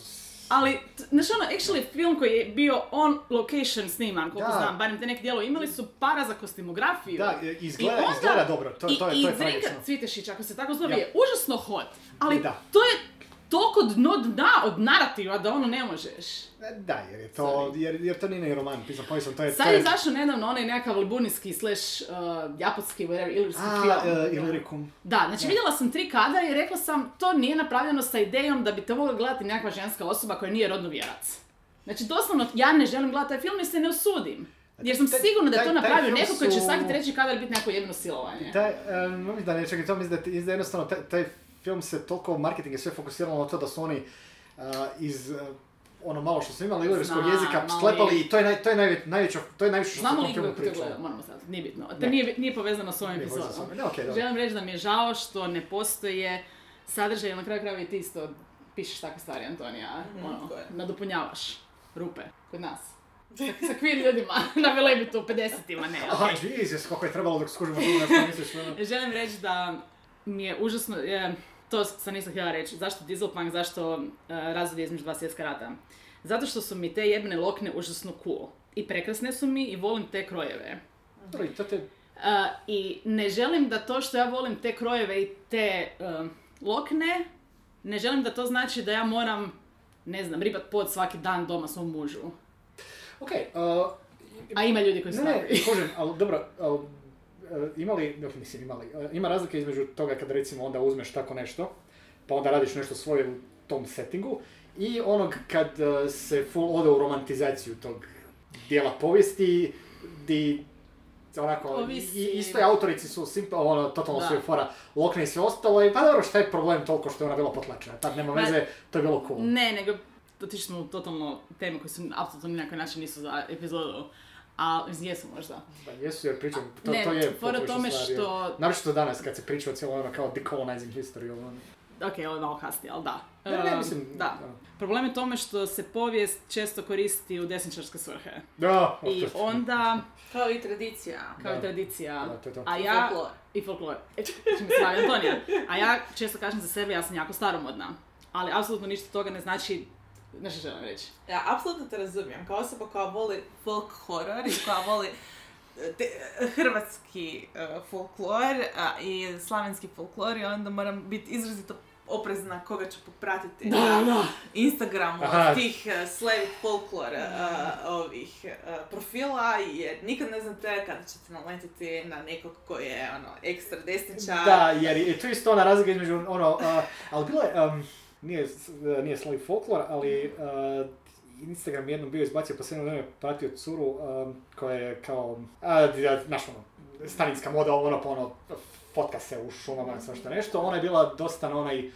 Ali, t- znaš ono, actually film koji je bio on location sniman, koliko Da. znam, barem te neki dijelovi, imali su para za kostimografiju. Da, izgleda, I onda- izgleda dobro, to, I, to, je, i to je Zdenka tragično. Cvitešić, ako se tako zove, Ja. je užasno hot. Ali Da. to je toliko dno dna od narativa da ono ne možeš. E, Da, jer je to, jer, jer to nije ni roman, pisan povijesno, to je... Sad je izašao nedavno onaj nekakav liburnijski slash uh, japanski, whatever, ilirski film. A, uh. Da, znači vidjela sam tri kadra i rekla sam to nije napravljeno sa idejom da bi te mogla gledati nekakva ženska osoba koja nije rodno vjerac. Znači doslovno ja ne želim gledati taj film jer se ne usudim. Jer sam sigurna da je to taj- taj napravio neko koji će svaki treći kadar biti neko jedno silovanje. Taj, um, da ne, čekaj, to mislim da, ti- da jednostavno taj, taj film se toliko marketing je sve fokusiralo na to da su oni uh, iz uh, ono malo što su imali ilirskog jezika ali- sklepali i to je, naj, to je najveć, najveće, to je najviše što Znamo li filmu kako gleda? Moramo sad, nije bitno. To nije, nije povezano s ovim epizodom. Ne, dobro. Želim reći da mi je žao što ne postoje sadržaj, jer na kraju krajeva i ti isto pišeš takve stvari, Antonija. Mhm, ono, nadopunjavaš rupe kod nas. Sa, sa queer ljudima na Velebitu u 50-ima, ne, Aha, okej. Jesus, koliko je trebalo dok skužimo što misliš. ono. Želim reći da mi je užasno, je, to sam nisam htjela reći, zašto Dieselpunk, zašto uh, između dva svjetska rata. Zato što su mi te jebne lokne užasno cool. I prekrasne su mi i volim te krojeve. Dobro, i to te... Uh, I ne želim da to što ja volim te krojeve i te um, lokne, ne želim da to znači da ja moram, ne znam, ribat pod svaki dan doma svom mužu. Okej, uh, A ima ljudi koji Ne, su ne, takvi. kužim, ali dobro, ali, e, imali, no, mislim imali, e, ima razlika između toga kad recimo onda uzmeš tako nešto, pa onda radiš nešto svoje u tom settingu, i onog kad e, se full ode u romantizaciju tog dijela povijesti, di onako, Ovisi. i, istoj autorici su simpa, ono, totalno Da. sve fora, lokne i sve ostalo, i pa dobro, šta je problem toliko što je ona bila potlačena, tad nema Ma- veze, to je bilo cool. Ne, nego otišli smo u totalno teme koje su apsolutno ni na koji način nisu za epizodu. A, jesu možda. Da, jesu jer pričam, to, ne, to je fora poprilična tome stvar, što... Naročito danas kad se priča o cijelo ono kao decolonizing history, ono. Ok, ovo je malo kasnije, ali da. Ne, ne, Um, mislim, Da. Problem je tome što se povijest često koristi u desničarske svrhe. Da, I to- onda, Kao i tradicija. kao i Da. tradicija, Da, to je to. a I ja... folklor. I folklor. E, Antonija. A ja često kažem za sebe, ja sam jako staromodna. Ali apsolutno ništa toga ne znači... Znaš što želim reći? Ja apsolutno te razumijem. Kao osoba koja voli folk horror i koja voli e, te, hrvatski e, folklor a, i slavenski folklor i onda moram biti izrazito oprezna koga ću popratiti na da. Instagramu Aha. tih uh, Slavic folklor e, ovih e, profila jer nikad ne znate kada ćete naletiti na nekog koji je ono ekstra desničar. Da, jer je to isto ona razlika između ono, uh, ali bilo je, um, nije, uh, nije slavi folklor, ali uh, Instagram jednom bio izbacio, pa sam jedno vrijeme pratio curu um, koja je kao, a, znaš ono, starinska moda, ono pa ono, fotka se u šumama, svašta nešto, ona je bila dosta na onaj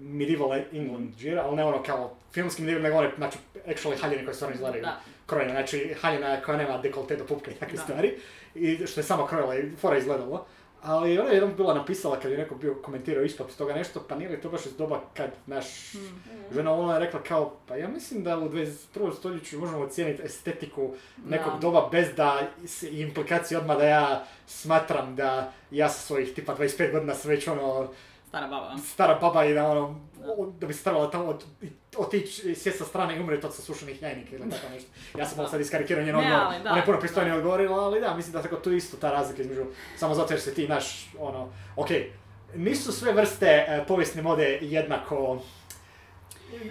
medieval England džir, ali ne ono kao filmski medieval, nego one, znači, actually haljine koje stvarno izgledaju Da. krojene, znači haljina koja nema dekolte do pupke i takve stvari, i što je samo krojila i fora izgledalo. Ali ona je jednom bila napisala kad je neko bio komentirao ispod toga nešto, pa nije li to baš iz doba kad naš žena ona je rekla kao, pa ja mislim da u 21. stoljeću možemo ocijeniti estetiku nekog Da. doba bez da se implikacije odmah da ja smatram da ja sa svojih tipa 25 godina sam već ono Stara baba. stara baba i da ono, da bi se trebala tamo od, otići, sjest sa strane i umreti od sasušenih jajnika ili tako nešto. Ja sam malo sad iskarikirao njen Ne, odgovor, ona je puno pristojnije odgovorila, ali da, mislim da tako tu isto ta razlika između, samo zato jer se ti naš, ono, okej, nisu sve vrste e, povijesne mode jednako,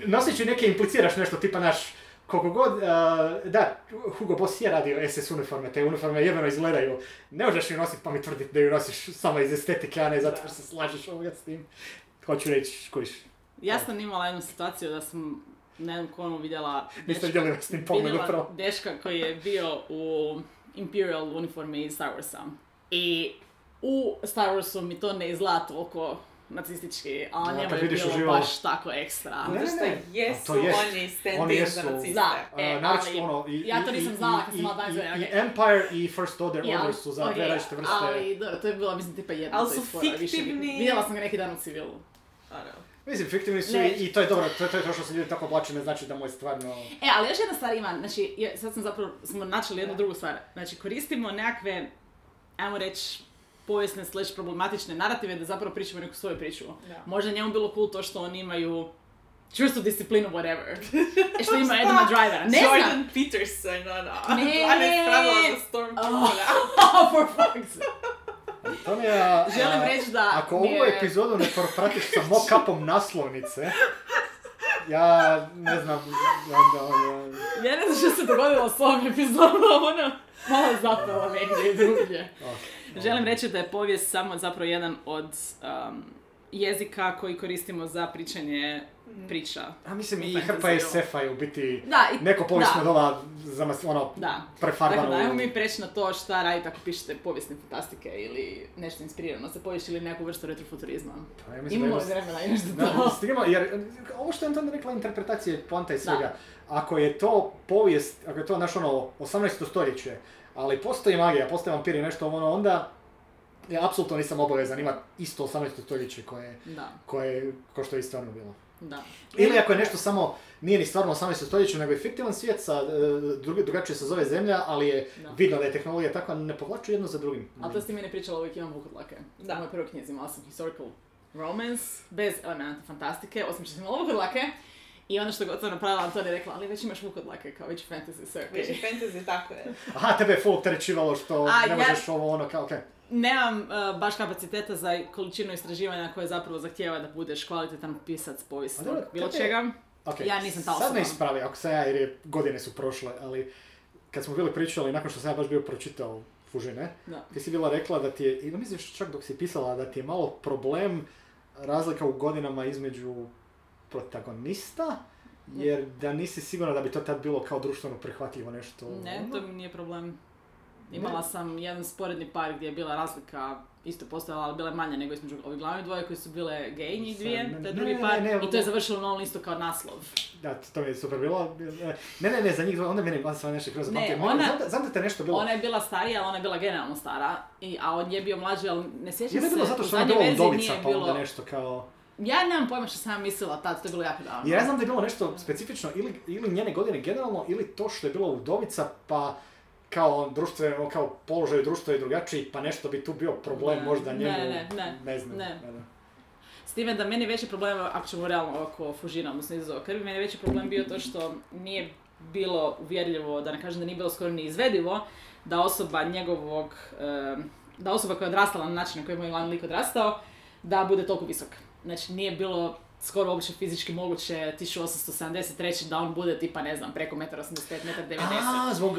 noseći neke impliciraš nešto tipa naš, koliko god, e, da, Hugo Boss je radio SS uniforme, te uniforme jebeno izgledaju, ne možeš ju nositi pa mi tvrditi da ju nosiš samo iz estetike, a ne zato jer se slažeš ovoga s tim. Hoću reći, kojiš, Ja sam imala jednu situaciju da sam na jednom konu vidjela niste vidjeli na s tim vidjela dečka koji je bio u Imperial uniformi iz Star Warsa. I u Star Warsu mi to ne izgleda toliko nacistički, a njemu je bilo uživo- baš tako ekstra. Ne, ne, ne. jesu to jest. oni stand Oni in jesu. za naciste. Da. Uh, E, ali ono, i, ja to nisam i- znala kad sam mala 22 i- i. Empire i First Order Ja, Order su za dvije okej, različite vrste. Ali, dobro, to je bilo, mislim, tipa jedna. Ali to su fiktivni. Vidjela sam ga neki dan u civilu. Mislim, fiktivni su Ne. i, i to je dobro, to, je- to je to što se ljudi tako oblače, ne znači da mu je stvarno... E, ali još jedna stvar ima, znači, sad sam zapravo, smo načeli jednu drugu stvar. Znači, koristimo nekakve, ajmo reći, povijesne slash problematične narative da zapravo pričamo neku svoju priču. Da. Možda je njemu bilo cool to što oni imaju čvrstu disciplinu, whatever. E što ima Adama Drivera. Ne znam. Jordan Peterson, ono. Ne. 12 pravila za Storm Oh, for fuck's sake. To mi je, a, Želim reći da Ako mi ovu je- epizodu ne pratiš sa mock-upom naslovnice, ja ne znam, onda ono... Ja ne znam što se dogodilo s ovom epizodom, ono malo zapela negdje drugdje. ok. Želim reći da je povijest samo zapravo jedan od um, jezika koji koristimo za pričanje priča. A mislim i hrpa. SF-a je u biti Da, i, neko povijesno da. doba zamas, ono, Da. prefarbano. Dakle, dajmo mi preći na to šta radite ako pišete povijesne fantastike ili nešto inspirirano za povijest ili neku vrstu retrofuturizma. Pa ja da Imamo li vremena i nešto Da, to? stigamo, jer ovo što je Anton rekla, interpretacije poanta i svega. Ako je to povijest, ako je to naš ono 18. stoljeće, ali postoji magija, postoji vampiri nešto ono, onda ja apsolutno nisam obavezan imati isto 18. stoljeće koje, Da, koje, ko što je i stvarno bilo. da. Ili ako je nešto samo, nije ni stvarno 18. stoljeće, nego je fiktivan svijet, sa, e, drugi, drugačije se zove zemlja, ali je Da. vidno da je tehnologija takva, ne povlaču jedno za drugim. Ali to ste meni pričala uvijek imam vukodlake. Da. U mojoj prvoj knjizi imala sam historical romance, bez elementa fantastike, osim što sam imala vukodlake. I ono što je gotovo napravila Anton je rekla, ali već imaš vukodlake, kao već fantasy, sve okej. Već fantasy, tako je. Aha, tebe je full opterećivalo što A, ne ja- možeš ovo ono kao, okej. Nemam uh, baš kapaciteta za količinu istraživanja koje zapravo zahtijeva da budeš kvalitetan pisac povijesnog bilo čega. Ok, Ja nisam ta Sad me osoba. ispravi, ako sam ja, jer je, godine su prošle, ali kad smo bili pričali, nakon što sam ja baš bio pročitao Fužine, Da. ti si bila rekla da ti je, ili misliš čak dok si pisala, da ti je malo problem razlika u godinama između protagonista, jer da nisi sigurna da bi to tad bilo kao društveno prihvatljivo nešto. Ne, ono. to mi nije problem. Imala sam jedan sporedni par gdje je bila razlika, isto postojala, ali bila je manja nego između ovih glavnih dvoje koji su bile gej njih dvije, Ne, to je ne, drugi ne, par, ne, ne, i to je ne. završilo na ovom listu kao naslov. Da, to mi je super bilo. Ne, ne, ne, za njih dvoje, onda meni vas nešto kroz Ne, ona- Znam, da- znam da te nešto bilo. Ona je bila starija, ali ona je bila generalno stara, i, a on je bio mlađi, ali ne sjećam Je se, bilo zato što ona je bila udovica, pa onda nešto kao... Ja nemam pojma što sam ja mislila tad, to je bilo jako davno. Ja znam da je bilo nešto specifično, ili, ili njene godine generalno, ili to što je bilo udovica, pa kao društveno, kao položaj društva je drugačiji, pa nešto bi tu bio problem Ne, možda ne, njemu, ne, ne, ne znam. ne. da. S time da meni je veći problem, ako ćemo realno oko Fužina, odnosno izazova krvi, meni je veći problem bio to što nije bilo uvjerljivo, da ne kažem da nije bilo skoro ni izvedivo, da osoba njegovog, da osoba koja je odrastala na način na koji je moj glavni lik odrastao, da bude toliko visok. Znači nije bilo skoro uopće fizički moguće 1873. da on bude tipa, ne znam, preko 1,85 m, 1,90 A, zbog uh,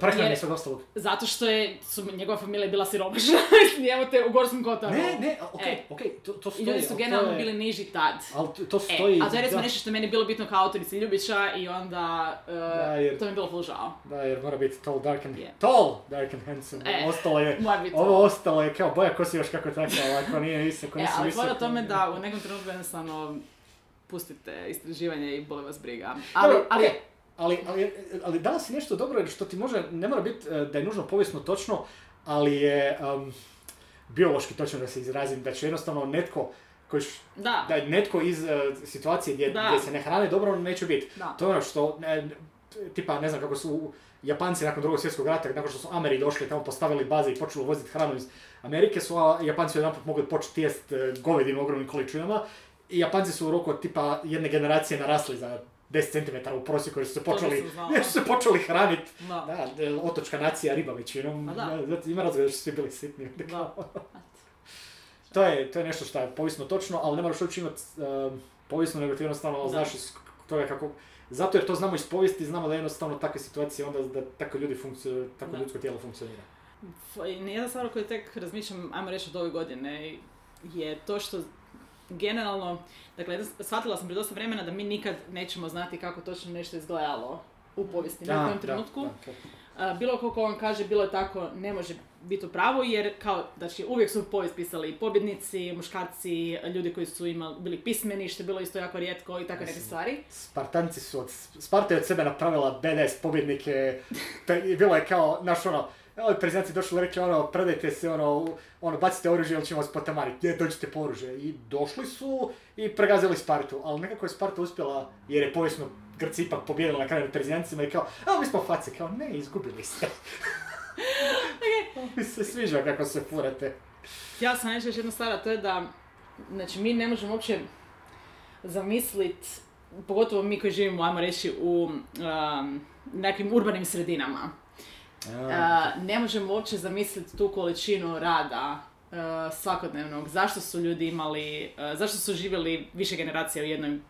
prehrane i Jer- sveg ostalog. Zato što je, su, njegova familija bila siromašna, evo te u Gorskom Kotaru. Ne, ne, okej, E. okej, to, to I stoji. ljudi su ali to generalno je- bili niži tad. Ali to, to E, stoji, a to je recimo da, nešto što je meni bilo bitno kao autorici Ljubića i onda uh, jer- to mi je bilo full žao. da, jer mora biti tall, dark and, Je. tall, dark and handsome. E, ostalo je, ovo to. ostalo je kao boja kosi još kako tako, ali ako nije isto, ako E, nisi ali visok, hvala tome da u nekom trenutku jednostavno pustite istraživanje i boli vas briga. Ali, Dobro, ali, okej, ali, ali, ali danas je nešto dobro što ti može, ne mora biti e, da je nužno povijesno točno, ali je um, biološki točno da se izrazim, da će jednostavno netko koji š- da, da je netko iz e, situacije gdje, Da. gdje se ne hrane dobro neće biti. da. To je ono što, ne, tipa ne znam kako su Japanci nakon drugog svjetskog rata, nakon što su Ameri došli tamo postavili baze i počeli uvoziti hranu iz Amerike, su a, Japanci jedanput mogli početi jest e, govedinu u ogromnim količinama i Japanci su u roku od tipa jedne generacije narasli za 10 cm u prosjeku jer su se počeli, jer su se počeli hraniti. Da. Da, otočka nacija riba većinom, Ma da. zato ima razloga da su svi bili sitni. Da. To je, to je nešto što je povijesno točno, ali ne moraš uopće imati povijesno, nego ti jednostavno Da. znaš iz toga kako... Zato jer to znamo iz povijesti, znamo da jednostavno takve situacije onda da tako ljudi funkcioniraju, tako Da. ljudsko tijelo funkcionira. F- Jedna stvar o kojoj tek razmišljam, ajmo reći od ove godine, je to što generalno, dakle, shvatila sam prije dosta vremena da mi nikad nećemo znati kako točno nešto izgledalo u povijesti, u kojem trenutku. Da, da, A, bilo koliko on kaže bilo je tako, ne može biti u pravu jer kao, znači uvijek su povijest pisali pobjednici, muškarci, ljudi koji su imali, bili pismeni, što je bilo isto jako rijetko i tako neke stvari. Spartanci su od, Sparta je od sebe napravila BDS pobjednike, te, i bilo je kao, znaš ono, ovi prezidanci došli i rekli ono, predajte se ono, ono, bacite oružje ili ćemo vas potamariti, gdje dođite po oružje. I došli su i pregazili Spartu, ali nekako je Sparta uspjela, jer je povijesno Grci ipak pobjedila na kraju nad prezidancima i kao, a mi smo face, kao ne, izgubili ste. Mi se sviđa kako se furate. Ja sam reći još jedna stvar, a to je da, znači mi ne možemo uopće zamislit pogotovo mi koji živimo, ajmo reći, u um, nekim urbanim sredinama, Uh, ne možemo uopće zamisliti tu količinu rada uh, svakodnevnog. Zašto su ljudi imali, uh, zašto su živjeli više generacija u jednom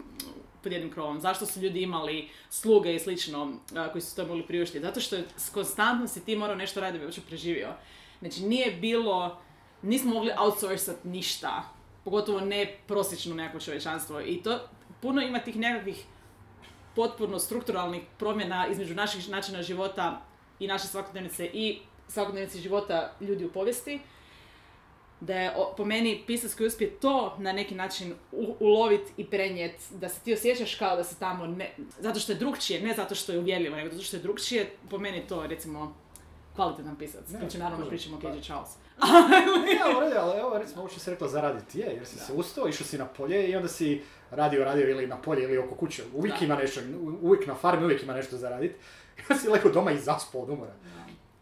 pod jednim krovom, zašto su ljudi imali sluge i slično koji su to mogli priuštiti. Zato što je konstantno si ti morao nešto raditi da bi uopće preživio. Znači nije bilo, nismo mogli outsourcat ništa, pogotovo ne prosječno nekako čovječanstvo. I to puno ima tih nekakvih potpuno strukturalnih promjena između naših načina života i naše svakodnevnice i svakodnevnice života ljudi u povijesti, da je po meni pisac koji uspije to na neki način ulovit i prenijet, da se ti osjećaš kao da se tamo ne, zato što je drugčije, ne zato što je uvjerljivo, nego zato što je drugčije, po meni to recimo kvalitetan pisac. Ne, Znači naravno pričamo o K.J. Charles. Ja, u redu, ali evo recimo ovo što si rekla zaraditi je, jer si se ustao, išao si na polje i onda si radio, radio ili na polje ili oko kuće. Uvijek Da. ima nešto, uvijek na farmi uvijek ima nešto za onda si lekao doma i zaspao od umora.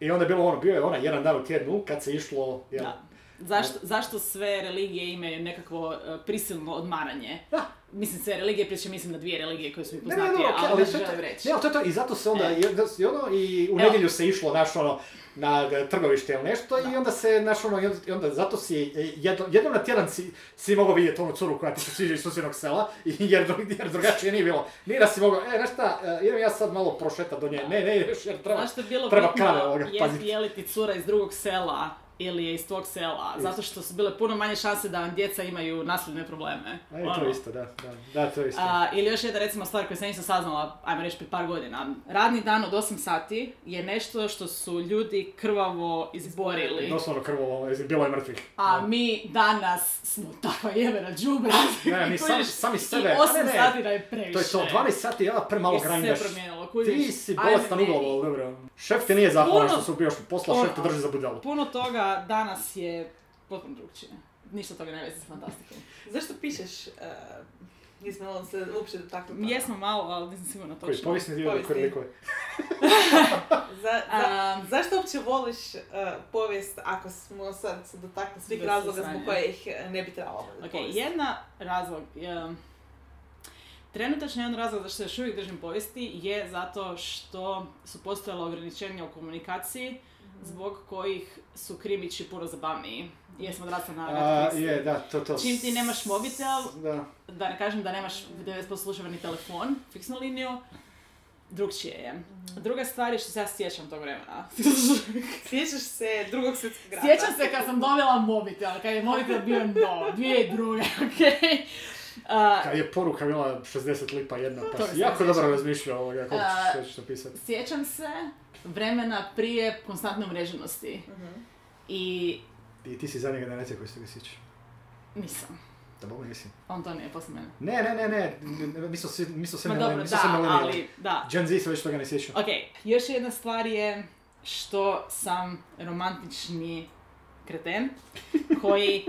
I onda je bilo ono, bio je onaj jedan dan u tjednu kad se išlo, jel, Da. Zašto, zašto sve religije imaju nekakvo uh, prisilno odmaranje? Da. Mislim, sve religije, priče mislim na dvije religije koje su mi Ne, ne, poznatije, ne, okej, ali je to- želim reći. Ne, ali to je to, i zato se onda, E. i, ono, i u nedjelju se išlo, znaš, ono, na e, trgovište ili nešto i onda se, znaš, ono, i onda, zato si, e, jedno, jednom na tjedan si, si mogao vidjeti onu curu koja ti se sviđa iz susjednog sela, i- jer, jer drugačije nije bilo. Nije da si mogao, e, znaš šta, e, idem ja sad malo prošetat do nje, ne, ne ideš jer treba. Zašto je bilo treba bitno krave ovoga jest paziti. je li ti cura iz drugog sela ili je iz tvog sela? Zato što su bile puno manje šanse da vam djeca imaju nasljedne probleme. E, to Ono. je isto, da, da, da, to je isto. A, ili još jedna recimo stvar koju sam nisam saznala, ajmo reći prije par godina. Radni dan od 8 sati je nešto što su ljudi krvavo izborili. Doslovno krvo, bilo je mrtvih. A Da. mi danas smo takva jebena džubre. Ne, mi sami, Kužiš? sami I sebe, a 8 ne, ne, sati da je previše. to je to, 12 sati, ja, premalo Jer se sve promijenilo? Ti si bolestan u meni. glavu, ali dobro. Šef ti nije zahvalan što su još posla, šef te drži za budalu. Puno toga danas je potpuno drugčije. Ništa toga ne veze s fantastikom. Zašto pišeš, uh, nismo se uopće dotakli Mi jesmo malo, ali nisam sigurna točno. Koji, povijesni dio koji? Za, za, Um, zašto uopće voliš uh, povijest ako smo sad se dotakli svih razloga zbog kojih ne bi trebalo Ok, povijest? jedna razlog, je, trenutačno jedan razlog zašto se još uvijek držim povijesti je zato što su postojala ograničenja u komunikaciji zbog kojih su krimići puno zabavniji. Jesmo odrasli na A, je, da, to, to. Čim ti nemaš mobitel, Da. da ne kažem da nemaš 90% službeni telefon, fiksnu liniju, drugčije je. Druga stvar je što se ja sjećam tog vremena. Sjećaš se drugog svjetskog rata? Sjećam se kad sam dobila mobitel, kad je mobitel bio nov, dvije druge, okej. A, Kad je poruka bila 60 lipa jedna, pa si se jako dobro razmišljao ovoga, kako A, ćeš napisati. sjećam se vremena prije konstantne umreženosti. I I ti si zadnja generacija koji se ga sjeća. nisam. Da mogu nisi. On to nije poslije mene. Ne, ne, ne, ne, ne, mi smo svi, mi smo sve Ma milen- dobro, da, millennial. ali, da. Gen Z se već toga ne sjeća. Ok, još jedna stvar je što sam romantični kreten koji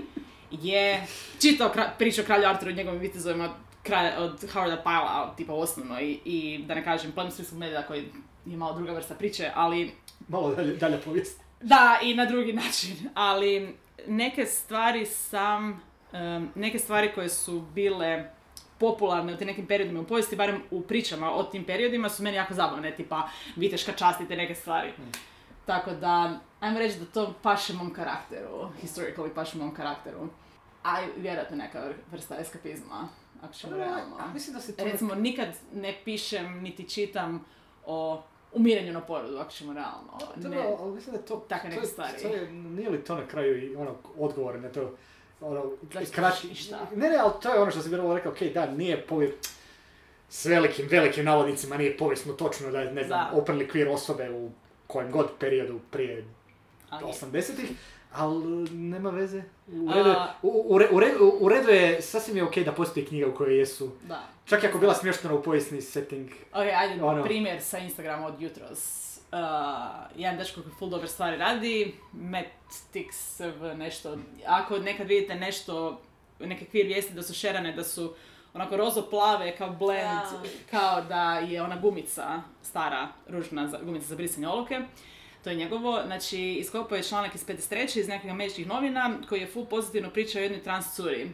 je čitao kra- priču o kralju Arturu i njegovim vitezovima od, kralja, od Howarda Pyla, tipa osnovno, i, i da ne kažem, Plem spisku medija koji je malo druga vrsta priče, ali Malo dalje, dalje povijest. da, i na drugi način, ali neke stvari sam, em, neke stvari koje su bile popularne u tim nekim periodima u povijesti, barem u pričama o tim periodima, su meni jako zabavne, tipa viteška čast i te neke stvari. Tako da, ajmo reći da to paše mom karakteru, historically paše mom karakteru. A vjerojatno neka vr- vrsta eskapizma, ako ćemo realno. A, mislim da se to... Recimo, nikad ne pišem niti čitam o umiranju na porodu, ako ćemo realno. Ne. ali mislim da je to... Takve neke stvari. To je, nije li to na kraju i ono odgovor na to? Ono, Zašto kratki- šta? Ne, ne, ali to je ono što sam vjerovalo rekao, okej, da, nije povijest, s velikim, velikim navodnicima nije povijesno točno da je, ne znam, Da. operni kvir osobe u kojem god periodu prije Ali- 80-ih, ali nema veze. U redu, je, A- u, u, re- u redu, u redu je, sasvim je okej da postoji knjiga u kojoj jesu, Da. čak i ako bila smještena u povijesni setting. Ok, ajde, Ono. primjer sa Instagrama od jutros. Uh, jedan dečko koji full dobre stvari radi, Matt Tix nešto, ako nekad vidite nešto, neke kvir vijesti da su šerane, da su onako rozo plave kao blend, kao da je ona gumica stara, ružna za- gumica za brisanje oluke. To je njegovo. Znači, iskopao je članak iz 53. iz nekih američkih novina koji je full pozitivno pričao o jednoj trans curi.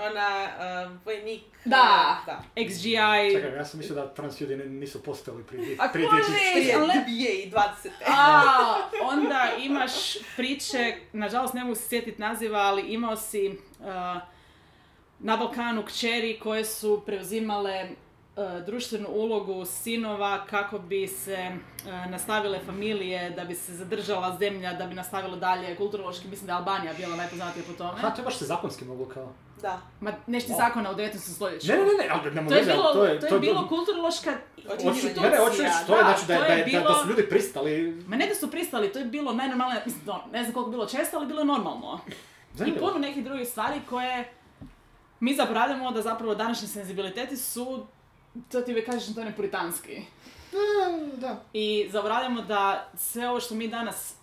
Ona, uh, vojnik... Da. da. XGI... Čekaj, ja sam mislio da trans ljudi nisu postojali prije, A prije ko 2000. ne? Prije ali ne- 2020. A, onda imaš priče, nažalost ne mogu se sjetiti naziva, ali imao si uh, na Balkanu kćeri koje su preuzimale društvenu ulogu sinova kako bi se uh, nastavile familije, da bi se zadržala zemlja, da bi nastavilo dalje kulturološki, mislim da je Albanija bila najpoznatija po tome. Aha, to je baš se zakonski moglo kao. Da. Ma nešto zakona u 19. stoljeću. Ne, ne, ne, ne, ali nema To je bilo, to je... to je bilo kulturološka Ocjenjivanje. ne, ne, hoću reći, to je, znači da, da, je da, da, bilo- su ljudi pristali. Ma ne da su pristali, to je bilo najnormalnije, mislim, no, ne znam koliko je bilo često, ali bilo je normalno. I Zanimljivo. puno nekih drugih stvari koje mi zaboravljamo da zapravo današnji senzibiliteti su, to ti uvijek kažeš, to je puritanski. Da, da. I zaboravljamo da sve ovo što mi danas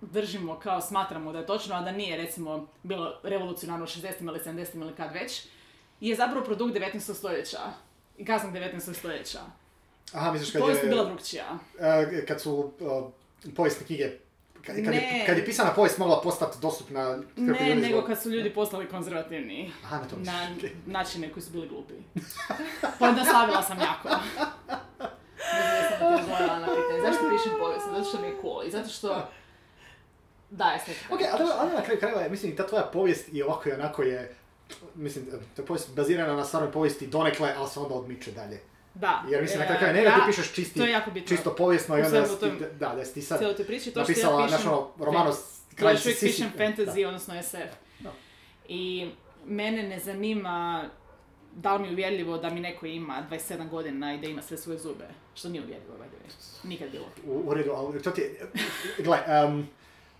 držimo kao smatramo da je točno, a da nije recimo bilo revolucionarno u 60. ili 70. ili kad već, je zapravo produkt 19. stoljeća i kasnog 19. stoljeća. Aha, misliš kad Povijest je bila drugčija. e, kad su e, povijesne knjige, kad, kad, je, kad je pisana povijest mogla postati dostupna Ne, ljudi nego zbog- kad su ljudi postali konzervativniji. Aha, na to. Na načine koji su bili glupi. Pojednostavila sam jako. Na pitanje. Zašto pišem povijest? Zato što mi je cool i zato što... Da, je sve. Ok, ali, ali na kraju krajeva, mislim, ta tvoja povijest i ovako i onako je, mislim, ta povijest bazirana na stvarnoj povijesti donekle, ali se onda odmiče dalje. Da. Jer mislim, na E, kraju krajeva, ne da ti pišeš čisti, To je jako bitno. čisto povijesno i onda ti, da, da si ti sad priči, to što napisala, ja znaš pišem... ono, roman o Kralj pišem fantasy, odnosno SF. Da. I mene ne zanima da li mi je uvjerljivo da mi neko ima 27 godina i da ima sve svoje zube. Što nije uvjerljivo, by the way. Nikad bilo. U, u redu, ali to ti je, gle, em,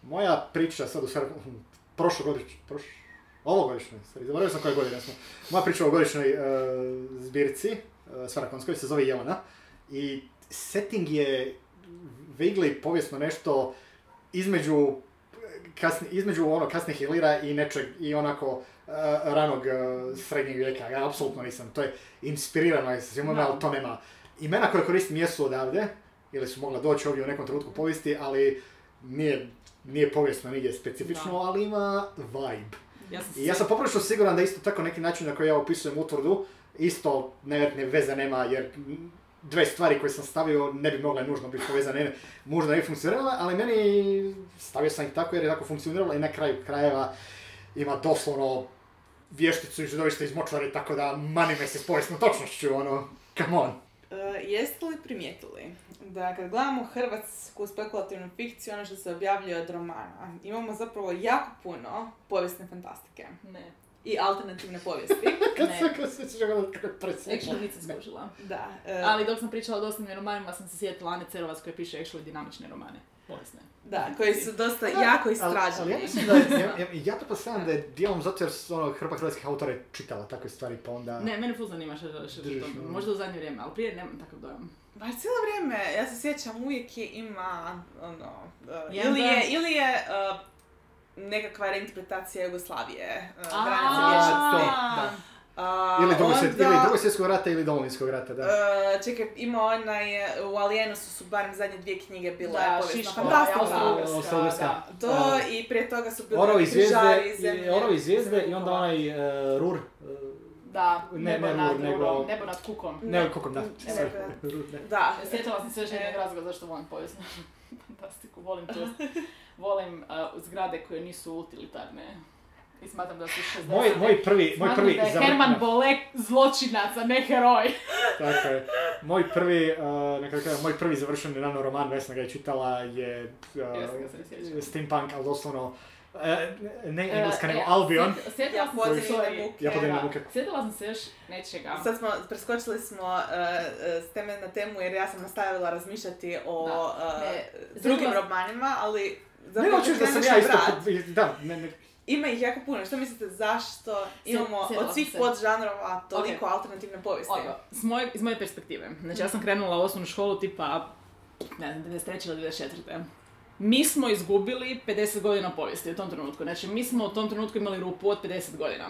moja priča sad u stvari, prošlogodišnjoj, proš, ovogodišnjoj, stvari, zaboravio sam koje godine smo, moja priča o ovogodišnjoj e, zbirci, uh, Svarakonskoj, se zove Jelena, i setting je vaguely povijesno nešto između kasni, između ono kasnih hilira i nečeg i onako e, ranog e, srednjeg vijeka. Ja apsolutno nisam. To je inspirirano je svima, Da. ali to nema. Imena koje koristim jesu odavde, ili su mogla doći ovdje u nekom trenutku povijesti, ali nije, nije povijesno nigdje specifično, Da. ali ima vibe. Ja sam I ja sam poprilično siguran da isto tako neki način na koji ja opisujem utvrdu, isto nevjerojatne veze nema, jer dve stvari koje sam stavio ne bi mogle nužno biti povezane, možda ne bi funkcionirale, ali meni stavio sam ih tako jer je tako funkcioniralo i na kraju krajeva ima doslovno vješticu iz doista iz močvare, tako da mani me se s povijesnom točnošću, ono, come on. Uh, jeste li primijetili da kad gledamo hrvatsku spekulativnu fikciju, ono što se objavljuje od romana, imamo zapravo jako puno povijesne fantastike Ne. I alternativne povijesti. Kad se, kad se, je. Actually nisam skužila. da. uh, Ali dok sam pričala o dosadnim romanima sam se sjetila Ane Cerovac koja piše actually dinamične romane. Povijesne. da, koji su dosta jako Ali, istraženi. ali ja mislim da, ja, ja, ja to pretpostavljam da je dijelom zato jer su ono, hrpa hrvatskih autora je čitala takve stvari, pa onda... Ne, mene ful zanima što želiš o Držiš, tome. ono. Možda u zadnje vrijeme, ali prije nemam takav dojam. Ba cijelo vrijeme, ja se sjećam, uvijek je ima, ono, uh, ili je, ili je uh, nekakva reinterpretacija Jugoslavije, uh, A, granice A, da. A, Ili drugog, onda, svjetskog rata ili domovinskog rata, da. uh, čekaj, ima onaj, uh, u Alijenusu su barem zadnje dvije knjige bile Da, Austro-Ugarska. da. To Da. i prije toga su bile Orovi križari, zvijezde, zemlje. i, orovi zvijezde i onda onaj e, rur. Da, Ne, nebo ne nad Rur, nego- nebo nad kukom. ne, kako da, Ne, sorry, ne. rur, ne. Da. Sjetila sam se još jednog razloga zašto volim povijesnu fantastiku. Volim to. Volim uh, zgrade koje nisu utilitarne. I smatram da su 60. Moj, moj prvi, moj Smatram prvi da je Herman Bolek zločinac, a ne heroj. Tako je. Moj prvi, uh, moj prvi završeni nano roman, Vesna ga je čitala, je Ja uh, steampunk, ali doslovno, uh, ne E, engleska, nego ja, Albion. sjet- Sjetila Ja sam se. Ja muke. Sjetila sam se još nečega. Sad smo, preskočili smo uh, uh, s teme na temu jer ja sam nastavila razmišljati o uh, Ne, drugim sjetila- romanima, ali Ne hoćeš da sam ja isto, da, ne, ne, Ima ih jako puno. Što mislite zašto imamo sjetila od svih se. podžanrova toliko alternativne povijesti? S moje, iz moje perspektive. Znači ja sam krenula u osnovnu školu tipa, ne znam, 93. ili 94. Mi smo izgubili 50 godina povijesti u tom trenutku. Znači mi smo u tom trenutku imali rupu od 50 godina.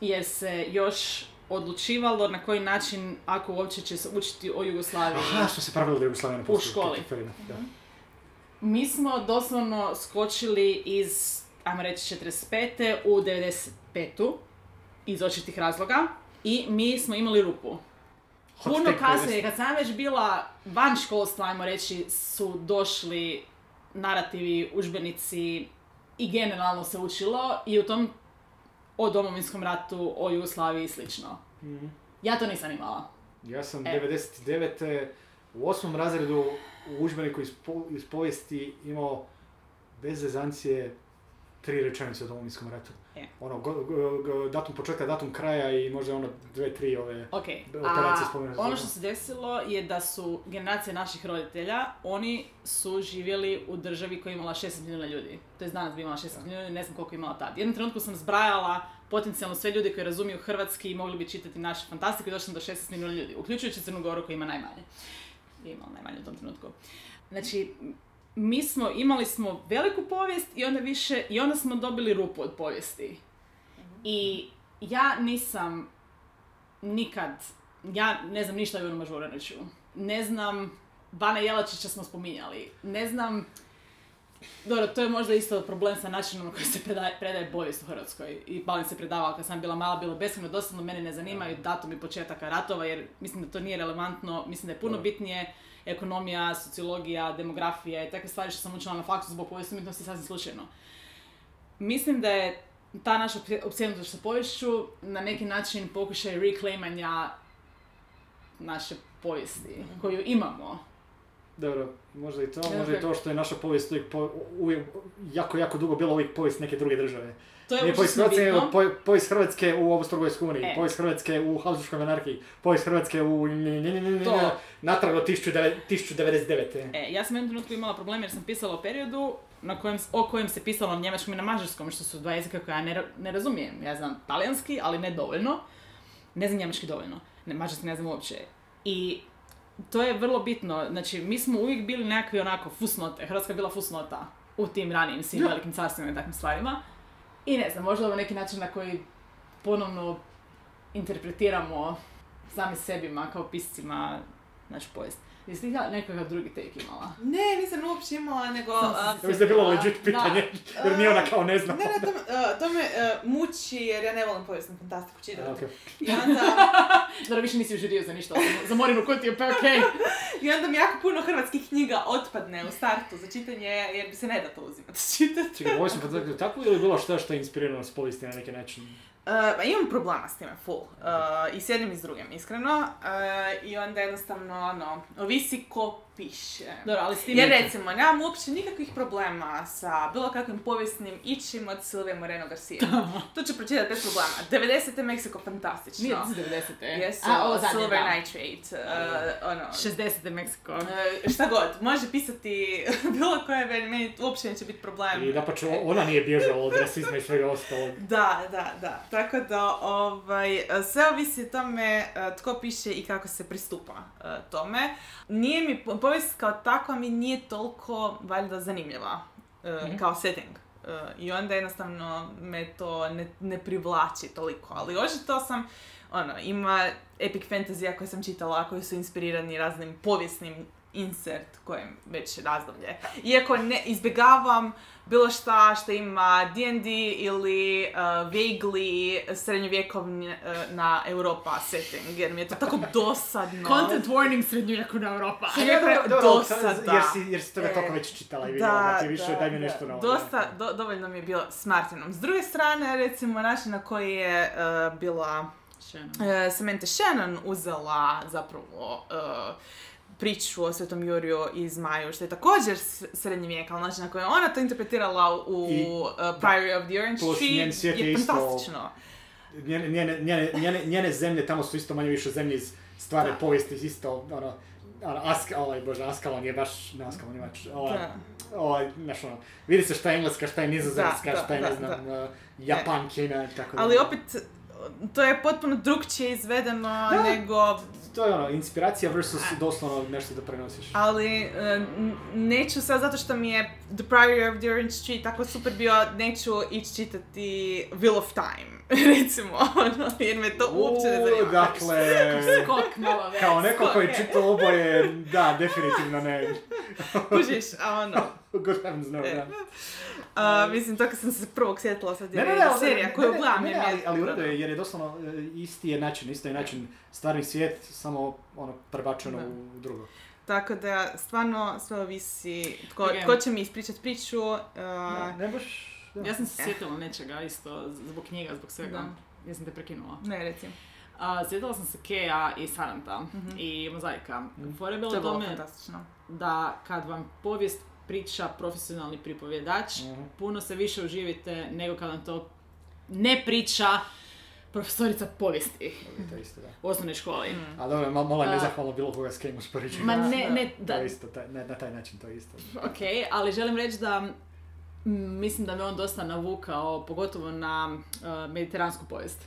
Jer se još odlučivalo na koji način, ako uopće će se učiti o Jugoslaviji. Aha, što se pravilo da Jugoslavija ne postoji. školi. da. Mi smo doslovno skočili iz, ajmo reći, 45. u 95. iz očitih razloga i mi smo imali rupu. Puno kasnije, kad sam već bila van školstva, ajmo reći, su došli narativi, udžbenici i generalno se učilo i u tom o domovinskom ratu, o Jugoslaviji i slično. Mhm. Ja to nisam imala. Ja sam E. 99. u osmom razredu u udžbeniku iz, po- iz povijesti imao bez zezancije tri rečenice o domovinskom ratu. E. Ono, go- go- go- datum početka, datum kraja i možda ono dve, tri ove... Ok, Operacije a ono što se desilo je da su generacije naših roditelja, oni su živjeli u državi koja je imala 16 milijuna ljudi. To je danas bi imala 16 milijuna ljudi, ne znam koliko je imala tad. Jednom trenutku sam zbrajala potencijalno sve ljudi koji razumiju hrvatski i mogli bi čitati naše fantastike i došli sam do 16 milijuna ljudi, uključujući Crnu Goru koja ima najmanje. Je imala najmanje u tom trenutku. Znači, mi smo, imali smo veliku povijest i onda više, i onda smo dobili rupu od povijesti. I ja nisam nikad, ja ne znam ništa o Ivanu Mažuraniću. Ne znam, Bana Jelačića smo spominjali. Ne znam, dobro, to je možda isto problem sa načinom na koji se predaje, predaje povijest u Hrvatskoj. I Balin se predavala kad sam bila mala, bilo beskreno dosadno, mene ne zanimaju datumi početaka ratova, jer mislim da to nije relevantno, mislim da je puno bitnije ekonomija, sociologija, demografija i takve stvari što sam učila na faksu zbog povijesti umjetnosti sasvim slučajno. Mislim da je ta naša opsje- opsjednutost sa poviješću na neki način pokušaj reclaimanja naše povijesti koju imamo. Dobro, možda i to, Ne, možda i to što je naša povijest uvijek, po, uvijek jako, jako dugo bila uvijek povijest neke druge države. To je Nije povijest užasno Hrvatske, nego povijest Hrvatske u Austro-Ugarskoj uniji, E. povijest Hrvatske u Habsburgskoj monarhiji, povijest Hrvatske u natrag do 1909 1099. E, ja sam u jednom trenutku imala problem jer sam pisala o periodu na kojem, o kojem se pisalo na njemačkom i na mađarskom, što su dva jezika koja ja ne, ne razumijem. Ja znam talijanski, ali ne dovoljno. Ne znam njemački dovoljno. Ne, mađarski ne znam uopće. I to je vrlo bitno. Znači, mi smo uvijek bili nekakvi onako fusnote. Hrvatska je bila fusnota u tim ranijim svim velikim carstvima i takvim stvarima. I ne znam, možda ovo neki način na koji ponovno interpretiramo sami sebima kao piscima našu povijest. Jesi ti nekakav drugi take imala? Ne, nisam uopće imala, nego... Ja mislim da je bilo Da. legit pitanje, jer ni ona kao ne zna. Ne, ne, to, me- a, to me a, muči jer ja ne volim povijesnu fantastiku čitati. Okej. I onda, Dobro, više nisi u žiriju za ništa, za Morinu kutiju, pa okej. I onda mi jako puno hrvatskih knjiga otpadne u startu za čitanje jer bi se ne da to uzimati čitati. Čekaj, ovo sam pa tako ili bilo što što je inspirirano s povijesti na neki način? Uh, imam problema s time, full. Uh, I s jednim i s drugim, iskreno. Uh, I onda jednostavno, ono, ovisi ko piše. Dobro, ali s tim... Jer recimo, nemam uopće nikakvih problema sa bilo kakvim povijesnim ičim od Silvije Moreno Garcia. to ću pročitati bez problema. 90. Meksiko fantastično. Nije iz 90. Jesu, A, zadnje, Silver da. Nitrate, uh, ono, 60. Meksiko. uh, šta god, može pisati bilo koje, meni, meni uopće neće biti problem. I da pa ona nije bježala od rasizma i svega ostalog. Da, da, da. Tako da, ovaj, sve ovisi o tome eh, tko piše i kako se pristupa eh, tome. Nije mi, povijest kao takva mi nije toliko, valjda, zanimljiva Mhm. kao setting. Eh, I onda jednostavno me to ne, ne privlači toliko. Ali očito sam, ono, ima epic fantazija koje sam čitala, koji su inspirirani raznim povijesnim insert kojem već razdoblje. Iako ne izbjegavam bilo šta što ima D&D ili uh, vaguely srednjovjekovni uh, na Europa setting, jer mi je to tako dosadno. Content warning srednjovjekovna Europa. Je dosada. Jer si, jer si toga E, toliko već čitala i vidjela, da ti više daj mi da. nešto novo. Dosta, do, dovoljno mi je bilo s Martinom. S druge strane, recimo, način na koji je uh, bila uh, Samantha Shannon uzela zapravo uh, priču o Svetom Juriju i Zmaju, što je također s- srednji vijek, ali način na koji je ona to interpretirala u I- uh, Priory of the Orange Tree je je isto- fantastično. Njene, njene, njene, njene, zemlje tamo su isto manje više zemlje iz stvarne Da. povijesti, isto, ono, ono, Ask, ovaj, bože, Askalon je baš, ne Askalon je baš, ovaj, Da. ovaj, znaš, ono, vidi se šta je engleska, šta je nizozemska, Da, da, šta je, da, ne znam, da. uh, Japan, Kina, i tako Ali dalje. opet, to je potpuno drugčije izvedeno nego To je ono, inspiracija versus doslovno nešto da prenosiš. Ali e, neću sad zato što mi je The Priory of the Orange Tree tako super bio, neću ići čitati Wheel of Time, recimo, ono, jer me to uopće ne zanima. Dakle, Skok malo već. kao neko koji čita oboje, da, definitivno ne. Kužiš, a ono, Good heavens no, E. da. A, mislim, to kad sam se prvog sjetila sad je Ne, ne, ne, serija ne, koju gledam ne, je ali, ali u redu je, jer je doslovno e, isti je način, isto je način stvarni svijet, samo ono prebačeno Da. u drugo. Tako da, stvarno, sve ovisi tko, Ok. tko će mi ispričat priču. uh, Ne, ne baš... da. Ja sam se sjetila nečega isto, zbog knjiga, zbog svega. Ja sam te prekinula. ne, recimo. A, sjetila sam se Keja i Saranta i Mozaika. Fora je bilo To je u bilo tome fantastično. da kad vam povijest priča profesionalni pripovjedač, Mhm. puno se više uživite nego kad vam to ne priča profesorica povijesti To isto, da. u osnovnoj školi. A dobro, malo, malo je nezahvalno bilo koga s kim uspoređujem. Ma ne, da. ne, To da, je isto, taj, ne, na taj način to je isto. ok, ali želim reći da mm, mislim da me on dosta navukao, pogotovo na uh, mediteransku povijest.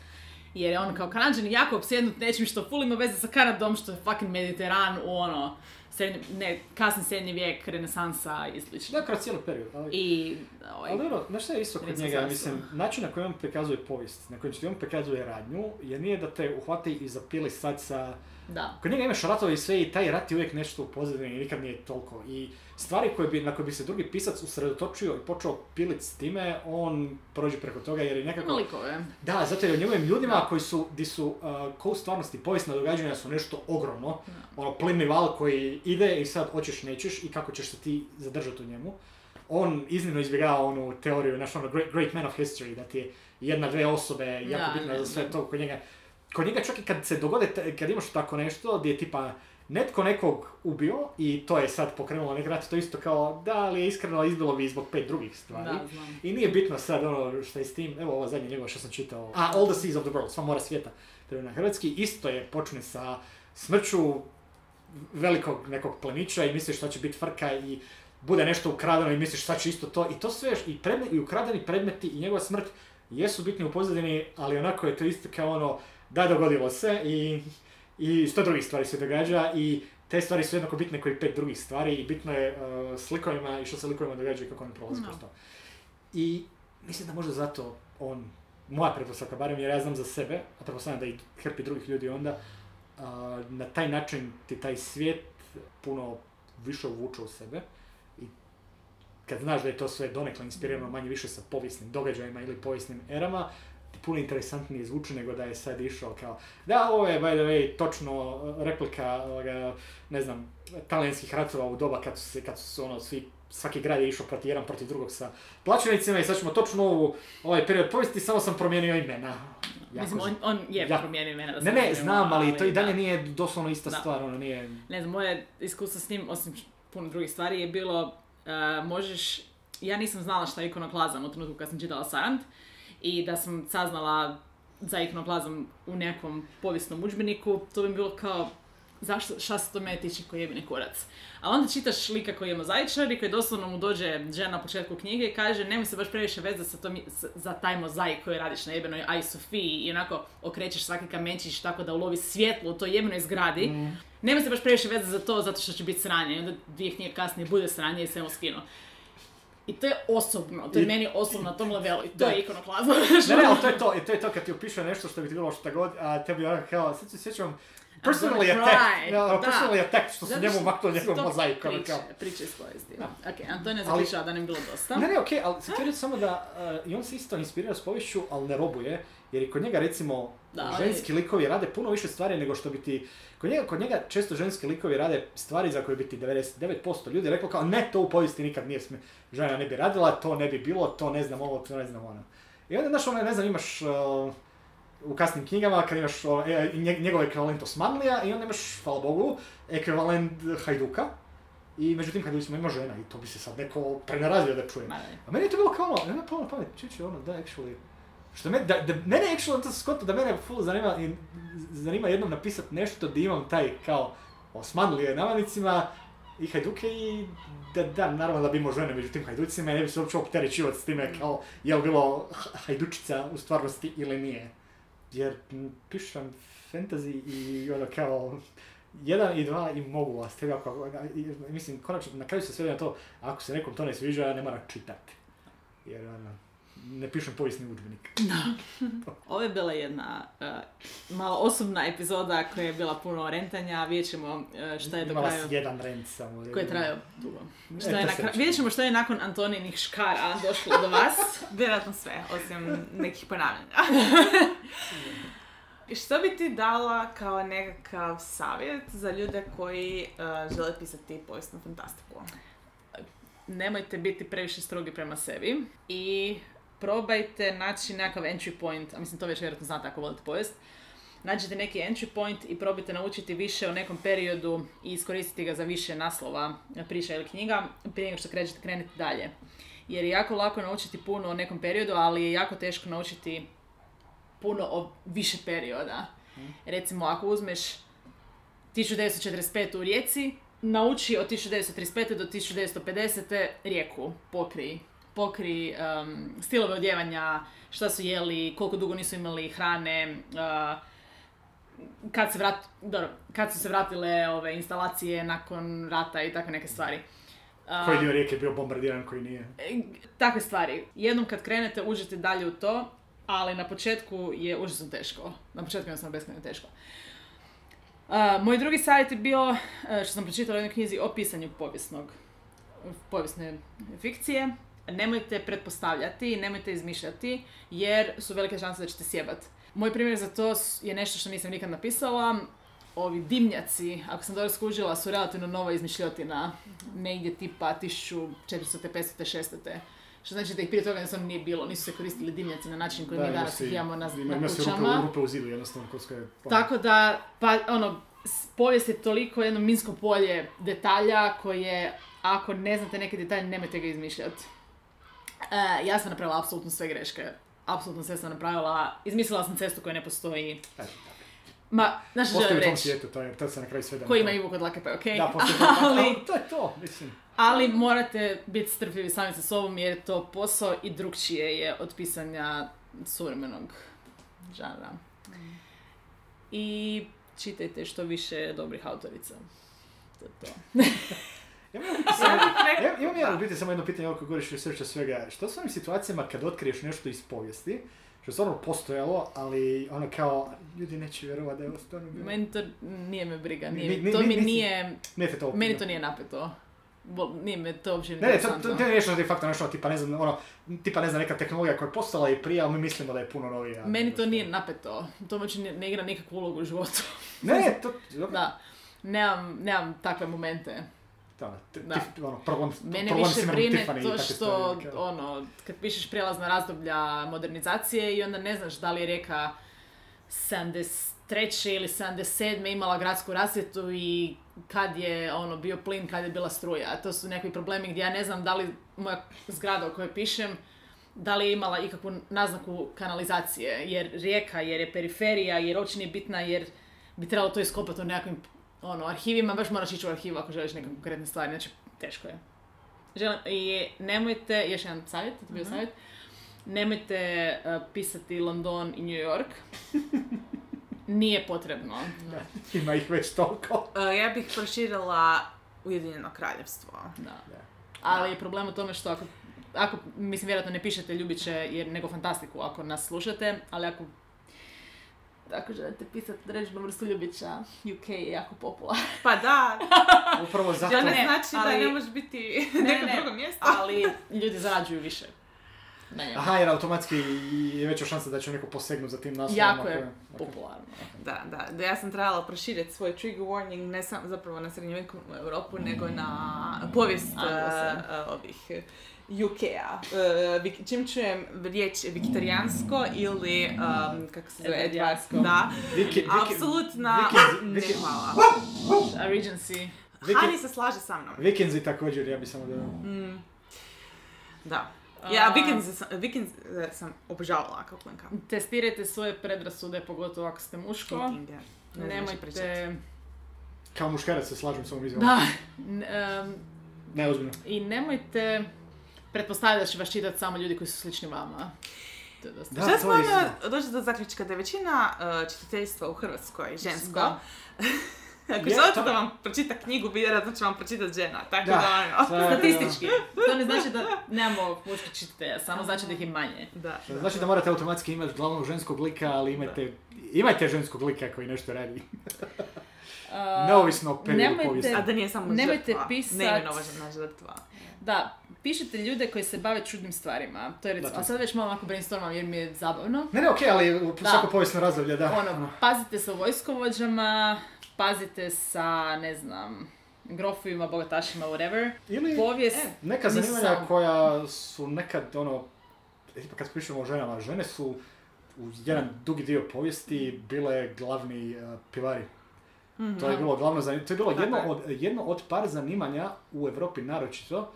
Jer je on kao kanadžan jako opsjednut nečim što ful ima veze sa Kanadom, što je fucking Mediteran u ono, srednji, ne, kasni srednji vijek, renesansa i slično. Da, kroz cijeli period. Ali, I, ovaj, ali dobro, znaš šta je isto kod njega, mislim, način na koji on prikazuje povijest, na koji ti on prikazuje radnju, je nije da te uhvati i zapili sad sa... da. Kod njega imaš ratove i sve i taj rat je uvijek nešto u pozadini i nikad nije toliko. I stvari koje bi, na koje bi se drugi pisac usredotočio i počeo pilit s time, on prođe preko toga jer je nekako... Likove. Da, zato jer o njegovim ljudima koji su, di su, uh, ko u stvarnosti povijesna događanja su nešto ogromno, ono plimni val koji ide i sad hoćeš nećeš i kako ćeš se ti zadržati u njemu. On iznimno izbjegava onu teoriju, znaš ono great, great man of history, da ti je jedna, dve osobe jako Da, bitna ne, za sve ne. to kod njega. Kod njega čak i kad se dogode, kad imaš tako nešto gdje je tipa netko nekog ubio i to je sad pokrenulo neki rat, to isto kao da, ali je iskreno izbilo bi zbog pet drugih stvari. Da, znam. I nije bitno sad ono što je s tim, evo ovo zadnje njegovo što sam čitao, a All the Seas of the World, sva mora svijeta, na hrvatski, isto je počne sa smrću velikog nekog plemića i misliš šta će biti frka i bude nešto ukradeno i misliš šta će isto to i to sve i, predme, i ukradeni predmeti i njegova smrt jesu bitni u pozadini, ali onako je to isto kao ono da dogodilo se i, i sto drugih stvari se događa i te stvari su jednako bitne kao i pet drugih stvari i bitno je uh, s likovima i što se likovima događa i kako oni prolaze Da. kroz to. I mislim da možda zato on, moja pretpostavka barem jer ja znam za sebe, a pretpostavljam da i hrpi drugih ljudi onda, a, na taj način ti taj svijet puno više uvuče u sebe i kad znaš da je to sve donekle inspirirano manje više sa povijesnim događajima ili povijesnim erama, puno interesantnije zvuči nego da je sad išao kao da, ovo je, by the way, točno uh, replika, ovoga, ne znam, talijanskih ratova u doba kad su se, kad su se ono, svi, svaki grad je išao protiv jedan protiv drugog sa plaćenicima i sad ćemo točno ovu, ovaj period povijesti, samo sam promijenio imena. Jako Mislim, on, on je jako- promijenio imena da Ne, ne, znam, ali to i dalje da. nije doslovno ista Da. stvar, ono nije... Ne znam, moje iskustvo s njim, osim puno drugih stvari, je bilo, e, možeš, ja nisam znala šta je ikonoklazam u trenutku kad sam čitala Sarant i da sam saznala za ikonoklazam u nekom povijesnom udžbeniku, to bi bilo kao, zašto, šta se to mene tiče koji jebini kurac. A onda čitaš lika koji je mozaičar i koji doslovno mu dođe žena na početku knjige i kaže nemoj se baš previše vezati sa tom, za taj mozaik koji radiš na jebenoj Aj Sofiji i onako okrećeš svaki kamenčić tako da ulovi svjetlo u toj jebenoj zgradi. Mm. Nemoj se baš previše vezati za to zato što će biti sranje. I onda dvije knjige kasnije bude sranje i sve mu skinu. I to je osobno, to je I- meni osobno na tom levelu i to Da. je ikonoklazma. Ne, ne, ali to je to, i to je to kad ti opiše nešto što bi ti bilo šta god, a tebi onako kao, sad se sjećam, personally attack, Da. personally attack, što su njemu što maknuo su njegov to mozaik, ono priče, kao. priče iz povijesti. Ok, Antonija zaključava da nam bilo dosta. Ne, ne, okej, ali htio reći samo da uh, i on se isto inspirira s poviješću, ali ne robuje, jer i kod njega recimo Da, ali- ženski likovi rade puno više stvari nego što bi ti... Kod njega, kod njega često ženski likovi rade stvari za koje bi ti 99% ljudi reklo kao ne, to u povijesti nikad nije sme, žena ne bi radila, to ne bi bilo, to ne znam ovo, to ne znam ono. I onda, znaš, ono, ne znam, imaš uh, u kasnim knjigama, kad imaš o, e, nje- njegov ekvivalent Osmanlija i onda imaš, hvala Bogu, ekvivalent Hajduka. I međutim, Hajducima ima žena i to bi se sad neko prenarazio da čuje. A meni je to bilo kao ono, nema pamet, čiče ono, da, actually, što me, da, da, mene actually, to sam skontao da mene full zanima, i, zanima jednom napisat nešto da imam taj kao Osmanlije navanicima i Hajduke i da, da, naravno da bi imao žene među tim Hajducima i ne bi se uopće opterećivati s time kao je li bilo Hajdučica u stvarnosti ili nije. Jer pišem fantasy i ono kao jedan i dva i mogu vas tebe ako, mislim, konačno, na kraju se svede na to, ako se nekom to ne sviđa, ne mora čitati. Jer ono, ne pišem povijesni udžbenik. Ovo je bila jedna uh, malo osobna epizoda koja je bila puno rentanja, vidjet ćemo uh, šta je do Imala kraju... si jedan rent samo. Koji je trajao dugo. Ne, Šta to je na se kra- neće. Vidjet ćemo što je nakon Antoninih škara došlo do vas. Vjerojatno sve, osim nekih ponavljanja. I što bi ti dala kao nekakav savjet za ljude koji uh, žele pisati povijesnu fantastiku? Nemojte biti previše strogi prema sebi i probajte naći nekakav entry point, a mislim to već vjerojatno znate ako volite povijest, nađite neki entry point i probajte naučiti više o nekom periodu i iskoristiti ga za više naslova priča ili knjiga prije nego što krećete krenete dalje. Jer je jako lako naučiti puno o nekom periodu, ali je jako teško naučiti puno o više perioda. Recimo, ako uzmeš 1945. u Rijeci, nauči od 1935. do 1950. Rijeku, pokri. Pokri um, stilove odjevanja, šta su jeli, koliko dugo nisu imali hrane, uh, kad, se vrat, dobro, kad su se vratile ove instalacije nakon rata i takve neke stvari. Uh, Koji dio rijeke je bio bombardiran, koji nije. E, takve stvari. Jednom kad krenete, uđete dalje u to, ali na početku je užasno teško. Na početku je jednostavno beskrajno teško. Uh, moj drugi savjet je bio, uh, što sam pročitala u jednoj knjizi o pisanju povijesnog, povijesne fikcije. Nemojte pretpostavljati, nemojte izmišljati, jer su velike šanse da ćete sjebat. Moj primjer za to je nešto što nisam nikad napisala. Ovi dimnjaci, ako sam dobro skužila, su relativno nova izmišljotina, negdje tipa 1400. 500. 600. Što znači da ih prije toga jednostavno nije bilo, nisu se koristili dimnjaci na način koji mi ima danas ih imamo na, ima, na ima se rupe, kućama. rupe u zidu, jednostavno, je... Tako da, pa ono, povijest je toliko jedno minsko polje detalja koje, ako ne znate neke detalje, nemojte ga izmišljati. E, ja sam napravila apsolutno sve greške. Apsolutno sve sam napravila. Izmislila sam cestu koja ne postoji. Ma, znaš što Postoji želim u tom reći? svijetu, to, je, to se na kraju sve da... Ko ima Ivu kod lake pa okej. Da, postoji to, ali, ali to je to, mislim. ali morate biti strpljivi sami sa sobom jer je to posao i drugčije je od pisanja suvremenog žanra. I čitajte što više dobrih autorica. To je to. Ja imam, ja, u biti samo jedno pitanje ako govoriš researcha svega. Što s onim situacijama kad otkriješ nešto iz povijesti, što je stvarno postojalo, ali ono kao, ljudi neće vjerovati da je ovo stvarno bilo. Meni to nije me briga, Ni- nije, ni- to ni- mi nisi- nije, Nije to meni to nije napeto. Bo- Nije me to uopće Ne, ne, to, to, to je nešto de facto nešto, tipa ne znam, ono, tipa ne znam, neka tehnologija koja je postala i prije, ali mi mislimo da je puno novija. Meni to nije napeto. To uopće ne, ne igra nikakvu ulogu u životu. Ne, ne, to, dobro. da. Nemam, nemam takve momente. Da, t- Da. tif- ono, Mene više brine to što, stvari, kao. ono, kad pišeš prijelazna razdoblja modernizacije i onda ne znaš da li je rijeka 73. ili 77. imala gradsku rasvjetu i kad je ono bio plin, kad je bila struja. To su nekakvi problemi gdje ja ne znam da li moja zgrada u kojoj pišem da li je imala ikakvu naznaku kanalizacije, jer rijeka, jer je periferija, jer uopće nije bitna, jer bi trebalo to iskopati u nekakvim ono, arhivima, baš moraš ići u arhivu ako želiš neke konkretne stvari, znači teško je. Želim, I nemojte, još jedan savjet, to je bio savjet, nemojte uh, pisati London i New York. Nije potrebno. Ima ih već toliko. Uh, ja bih proširila Ujedinjeno kraljevstvo. Da. Da. Ali je problem u tome što ako, ako mislim, vjerojatno ne pišete Ljubiće jer nego fantastiku ako nas slušate, ali ako ako želite pisati određenu vrstu Ljubića, UK je jako popularan. Pa da, Upravo zato. to ne Ne, znači da ne možeš biti Ne, neko ne, drugo mjesto. Ali ljudi zarađuju više. Njemu. Aha, jer automatski je veća šansa da će neko posegnu za tim naslovom. Jako ako je popularno. Da, da, da ja sam trebala proširiti svoj trigger warning ne samo zapravo na srednjovjekovnu Europu, nego na povijest Anglosa. uh, uh, ovih UK-a. Uh, vik- čim čujem riječ viktorijansko ili, um, kako se zove, Edvardijansko. Da, apsolutna, ne hvala. Regency. Hani se slaže sa mnom. Vikingsi također, ja bi samo da... Mm. Da. Ja, Vikings sam, eh, sam obožavala kao klinka. Testirajte svoje predrasude, pogotovo ako ste muško. Ja. Ne. Nemojte... Kao muškarac se slažem s ovom izjavom. Da. N- em, Ne, ozbiljno. I nemojte pretpostaviti da će vas čitati samo ljudi koji su slični vama. To je dosta. Da, Šta smo ono došli do zaključka da je većina eh, čitateljstva u Hrvatskoj žensko. Da. Ako Je, želite to- da vam pročita knjigu, vjerojatno će vam pročitati žena. Tako Da. da, ono. Statistički. To ne znači da nemamo muških čitatelja, samo znači da ih je manje. Da. Znači da morate automatski imati glavnog ženskog lika, ali imajte, imajte ženskog lika koji nešto radi. Neovisno o periodu nemojte- povijesti. A da nije samo Nemojte žrtva. pisat- Neimenovana žrtva. Da, pišite ljude koji se bave čudnim stvarima. To je recimo, Da, a sad već malo ovako brainstormam jer mi je zabavno. Ne, ne, okej, ali u Da. svako povijesno razdoblje, da. Ono, pazite sa vojskovođama, pazite sa, ne znam, grofovima, bogatašima, whatever. Ili Povijest, E, neka nisam- zanimanja koja su nekad, ono, recimo kad pričamo o ženama, žene su u jedan dugi dio povijesti bile glavni uh, pivari. Mhm. To je bilo glavno zanimanje. To je bilo jedno je. od, jedno od par zanimanja u Europi naročito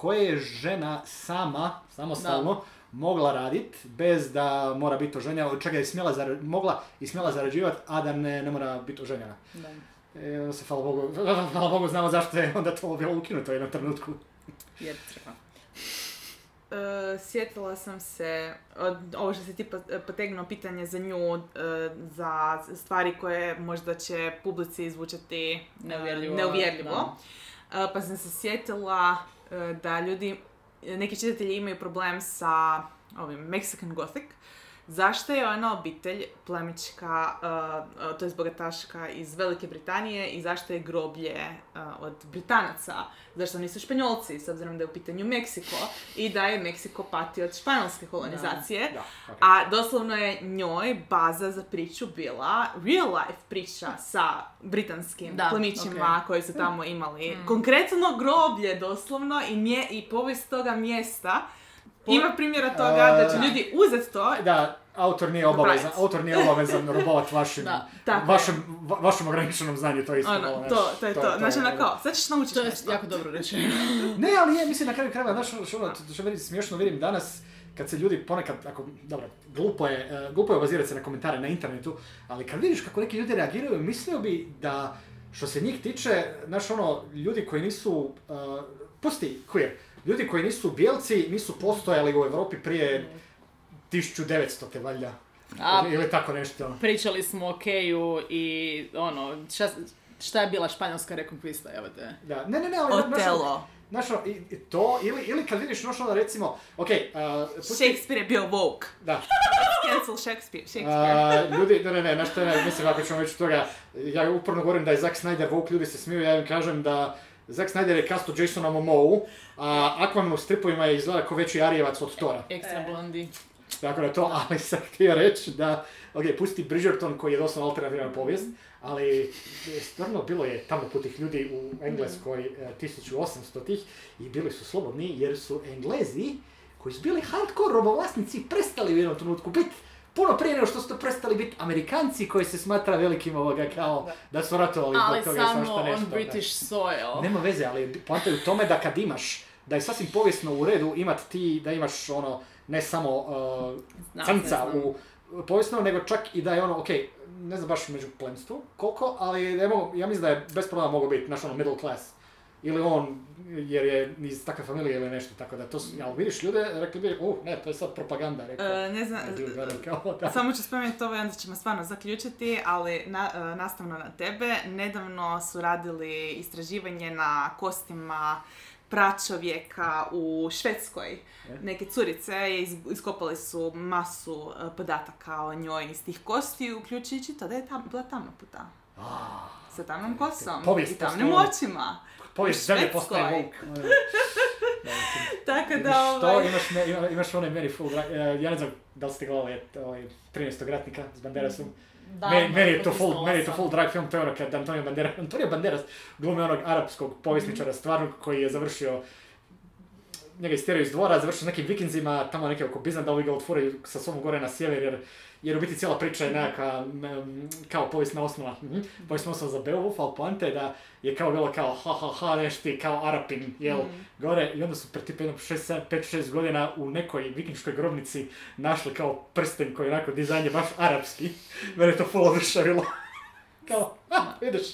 koje je žena sama, samostalno, mogla raditi bez da mora biti oženjena, čak je smjela zara- mogla i smjela zarađivati, a da ne, ne mora biti oženjena. da. E, onda se, hvala Bogu, hvala Bogu, znamo zašto je onda to bilo ukinuto u jednom trenutku. jer treba. E, sjetila sam se, od, ovo što se ti pot- potegnuo pitanje za nju, e, za stvari koje možda će publici izvučati Neuvjerljivo, neuvjerljivo. E, pa sam se sjetila da ljudi, neki čitatelji imaju problem sa ovim Mexican Gothic, Zašto je ona obitelj plemička, uh, to je bogataška iz Velike Britanije i zašto je groblje uh, od Britanaca? Zašto nisu Španjolci, s obzirom da je u pitanju Meksiko i da je Meksiko patio od španjolske kolonizacije? Da. A doslovno je njoj baza za priču bila real life priča sa britanskim Da, plemićima koji su tamo imali konkretno groblje doslovno i, mje, i povijest toga mjesta. Ima primjera toga da će ljudi uzeti to Da, Autor nije obavezan, autor nije obavezan robovat vašim, da, vašem, va, vašem ograničenom znanju, to je isto ono, to, to, to je to, to, znači onako, sad ćeš naučiti To je nešto. jako dobro rečeno. ne, ali je, mislim, na kraju krajeva, znaš, ono, ono, što, što, što meni smiješno vidim danas, kad se ljudi ponekad, ako, dobro, glupo je, uh, glupo je obazirati se na komentare na internetu, ali kad vidiš kako neki ljudi reagiraju, mislio bi da, što se njih tiče, znaš, ono, ljudi koji nisu, uh, pusti, queer, ljudi koji nisu bijelci nisu postojali u Evropi prije mm 1900-te valjda. A, ili tako nešto. Pričali smo o Keju i ono, šta, šta je bila španjolska rekonkvista, evo te. Da, ne, ne, ne, ali... Otelo. Znaš, i, to, ili, ili kad vidiš, znaš, da recimo, ok... Eh, uh, puti... Shakespeare je bio woke. Da. Cancel Shakespeare, Shakespeare. uh, ljudi, ne, ne, ne, znaš, ne, mislim, ako ćemo već toga, ja uporno govorim da je Zack Snyder woke, ljudi se smiju, ja im kažem da... Zack Snyder je kasto Jasona Momoa, a Aquaman u stripovima je izgleda kao veći arijevac od Tora. Ekstra e. blondi. Tako da to, ali sam htio reći da, ok, pusti Bridgerton koji je doslovno alternativna povijest, ali stvarno bilo je tamo putih ljudi u Engleskoj e, 1800-ih i bili su slobodni jer su Englezi koji su bili hardcore robovlasnici prestali u jednom trenutku biti puno prije nego što su to prestali biti Amerikanci koji se smatra velikim ovoga kao da su ratovali zbog Ali toga i samo svašta nešto. on da. British soil. Nema veze, ali poanta je u tome da kad imaš, da je sasvim povijesno u redu imat ti, da imaš ono, ne samo uh, Znam, crnca ne znam. u povijesno, nego čak i da je ono, ok, ne znam baš među plemstvu koliko, ali mogo- ja mislim da je bez problema mogao biti naš ono middle class. Ili on, jer je iz takve familije ili nešto, tako da to, su- ali vidiš ljude, rekli bi, uh, ne, to je sad propaganda, rekao. E, ne znam, kao, da. Samo ću spomenuti ovo i onda ćemo stvarno zaključiti, ali na, e, nastavno na tebe, nedavno su radili istraživanje na kostima pračovjeka u Švedskoj. E? Neke curice iz, iskopali su masu e, podataka o njoj iz tih kosti, uključujući to da je tam, bila tamna puta. Sa tamnom kosom Povijest i tamnim očima. Povijest zemlje postaje woke. Tako da, ovaj, imaš, ne, imaš onaj meni full, ja ne znam da li ste gledali ovaj 13. ratnika s Banderasom. Da, meni, je to full, meni je to full drag film, to je ono kad Antonio Banderas, Antonio Banderas glumi onog arapskog povjesničara stvarnog koji je završio njega istjeraju iz dvora, završio s nekim vikinzima, tamo neke oko Bizanta, ovi ga otvoraju sa sobom gore na sjever, jer, jer u biti cijela priča je nekakva mm, kao povijesna osnova, mhm, povijesna osnova za Beowulf, ali poanta je da je kao bilo kao ha ha ha nešto ti kao Arapin, jel, gore, i onda su pre tipa jedno 5-6 godina u nekoj vikinškoj grobnici našli kao prsten koji je onako dizajn je baš arapski. Mene to full oduševilo. kao, a, vidiš.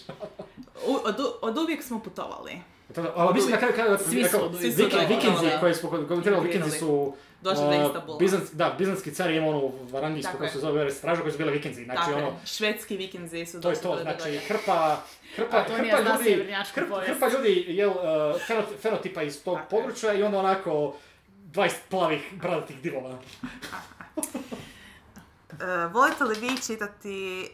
u- od, od uvijek smo putovali. To da- a, mislim na kraju su oduvi- Vikinzi koji smo komentirali, Vikinzi su... Došli do Istanbula. Bizans, da, bizanski car je imao onu varangijsku, koja je. se zove stražu, koji su bile Vikinzi. Znači, Tako ono, švedski vikinzi su to je došli to, znači događaja. hrpa, hrpa, A to nije hrpa ljudi, hrpa, hrpa ljudi jel, uh, fenot- fenotipa iz tog Tako područja i onda onako 20 plavih bradatih divova. E, volite li vi čitati e,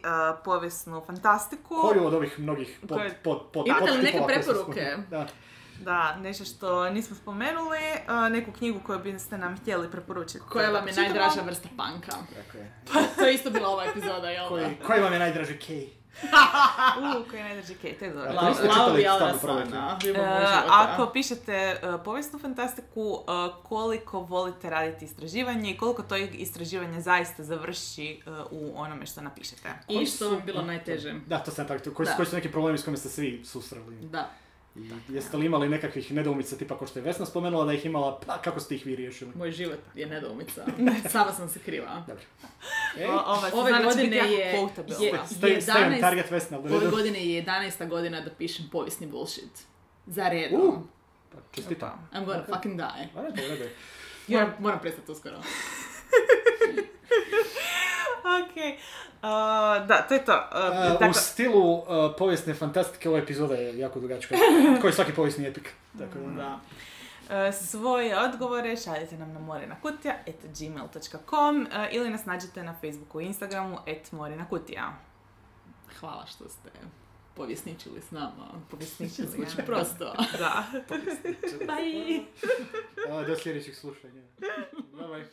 povijesnu fantastiku? Koju od ovih mnogih pod, Koje- pod, pod, Imate li neke preporuke? Da. Da, nešto što nismo spomenuli, e, neku knjigu koju biste nam htjeli preporučiti. Koja vam je najdraža vrsta panka? Tako je. To je isto bila ova epizoda, jel da? Koji, koji vam je najdraži Kej? U, koji je najdraži Kate, to je dobro. La- Alasana, E, ako pišete e, povijesnu fantastiku, e, koliko volite raditi istraživanje i koliko to istraživanje zaista završi e, u onome što napišete? I što vam je bilo najteže? Da, to sam tako, koji, koji su neki problemi s kojima ste svi susreli? Da. I jeste li imali nekakvih nedoumica, tipa ko što je Vesna spomenula da ih imala, pa kako ste ih vi riješili? Moj život je nedoumica. Sama sam se kriva. Dobro. E, O, Ove godine je- je- 11 target Vesna, Ove godine je 11. godina da pišem povijesni bullshit. Za redom. Uh. Pa, čestitam. I'm gonna fucking die. A ne, u redu je. Moram, moram prestati uskoro. Ok, Uh, da, to je to. Uh, A, dakle, u stilu uh, povijesne fantastike ova epizoda je jako dugačka. Koji je svaki povijesni epik. Tako da, Da. Uh, svoje odgovore šaljite nam na morenakutija.gmail.com uh, ili nas nađete na Facebooku i Instagramu at morenakutija. Hvala što ste povjesničili s nama. Povjesničili, Zvuči ja. prosto. Da. Bye! Do sljedećeg slušanja. Bye bye.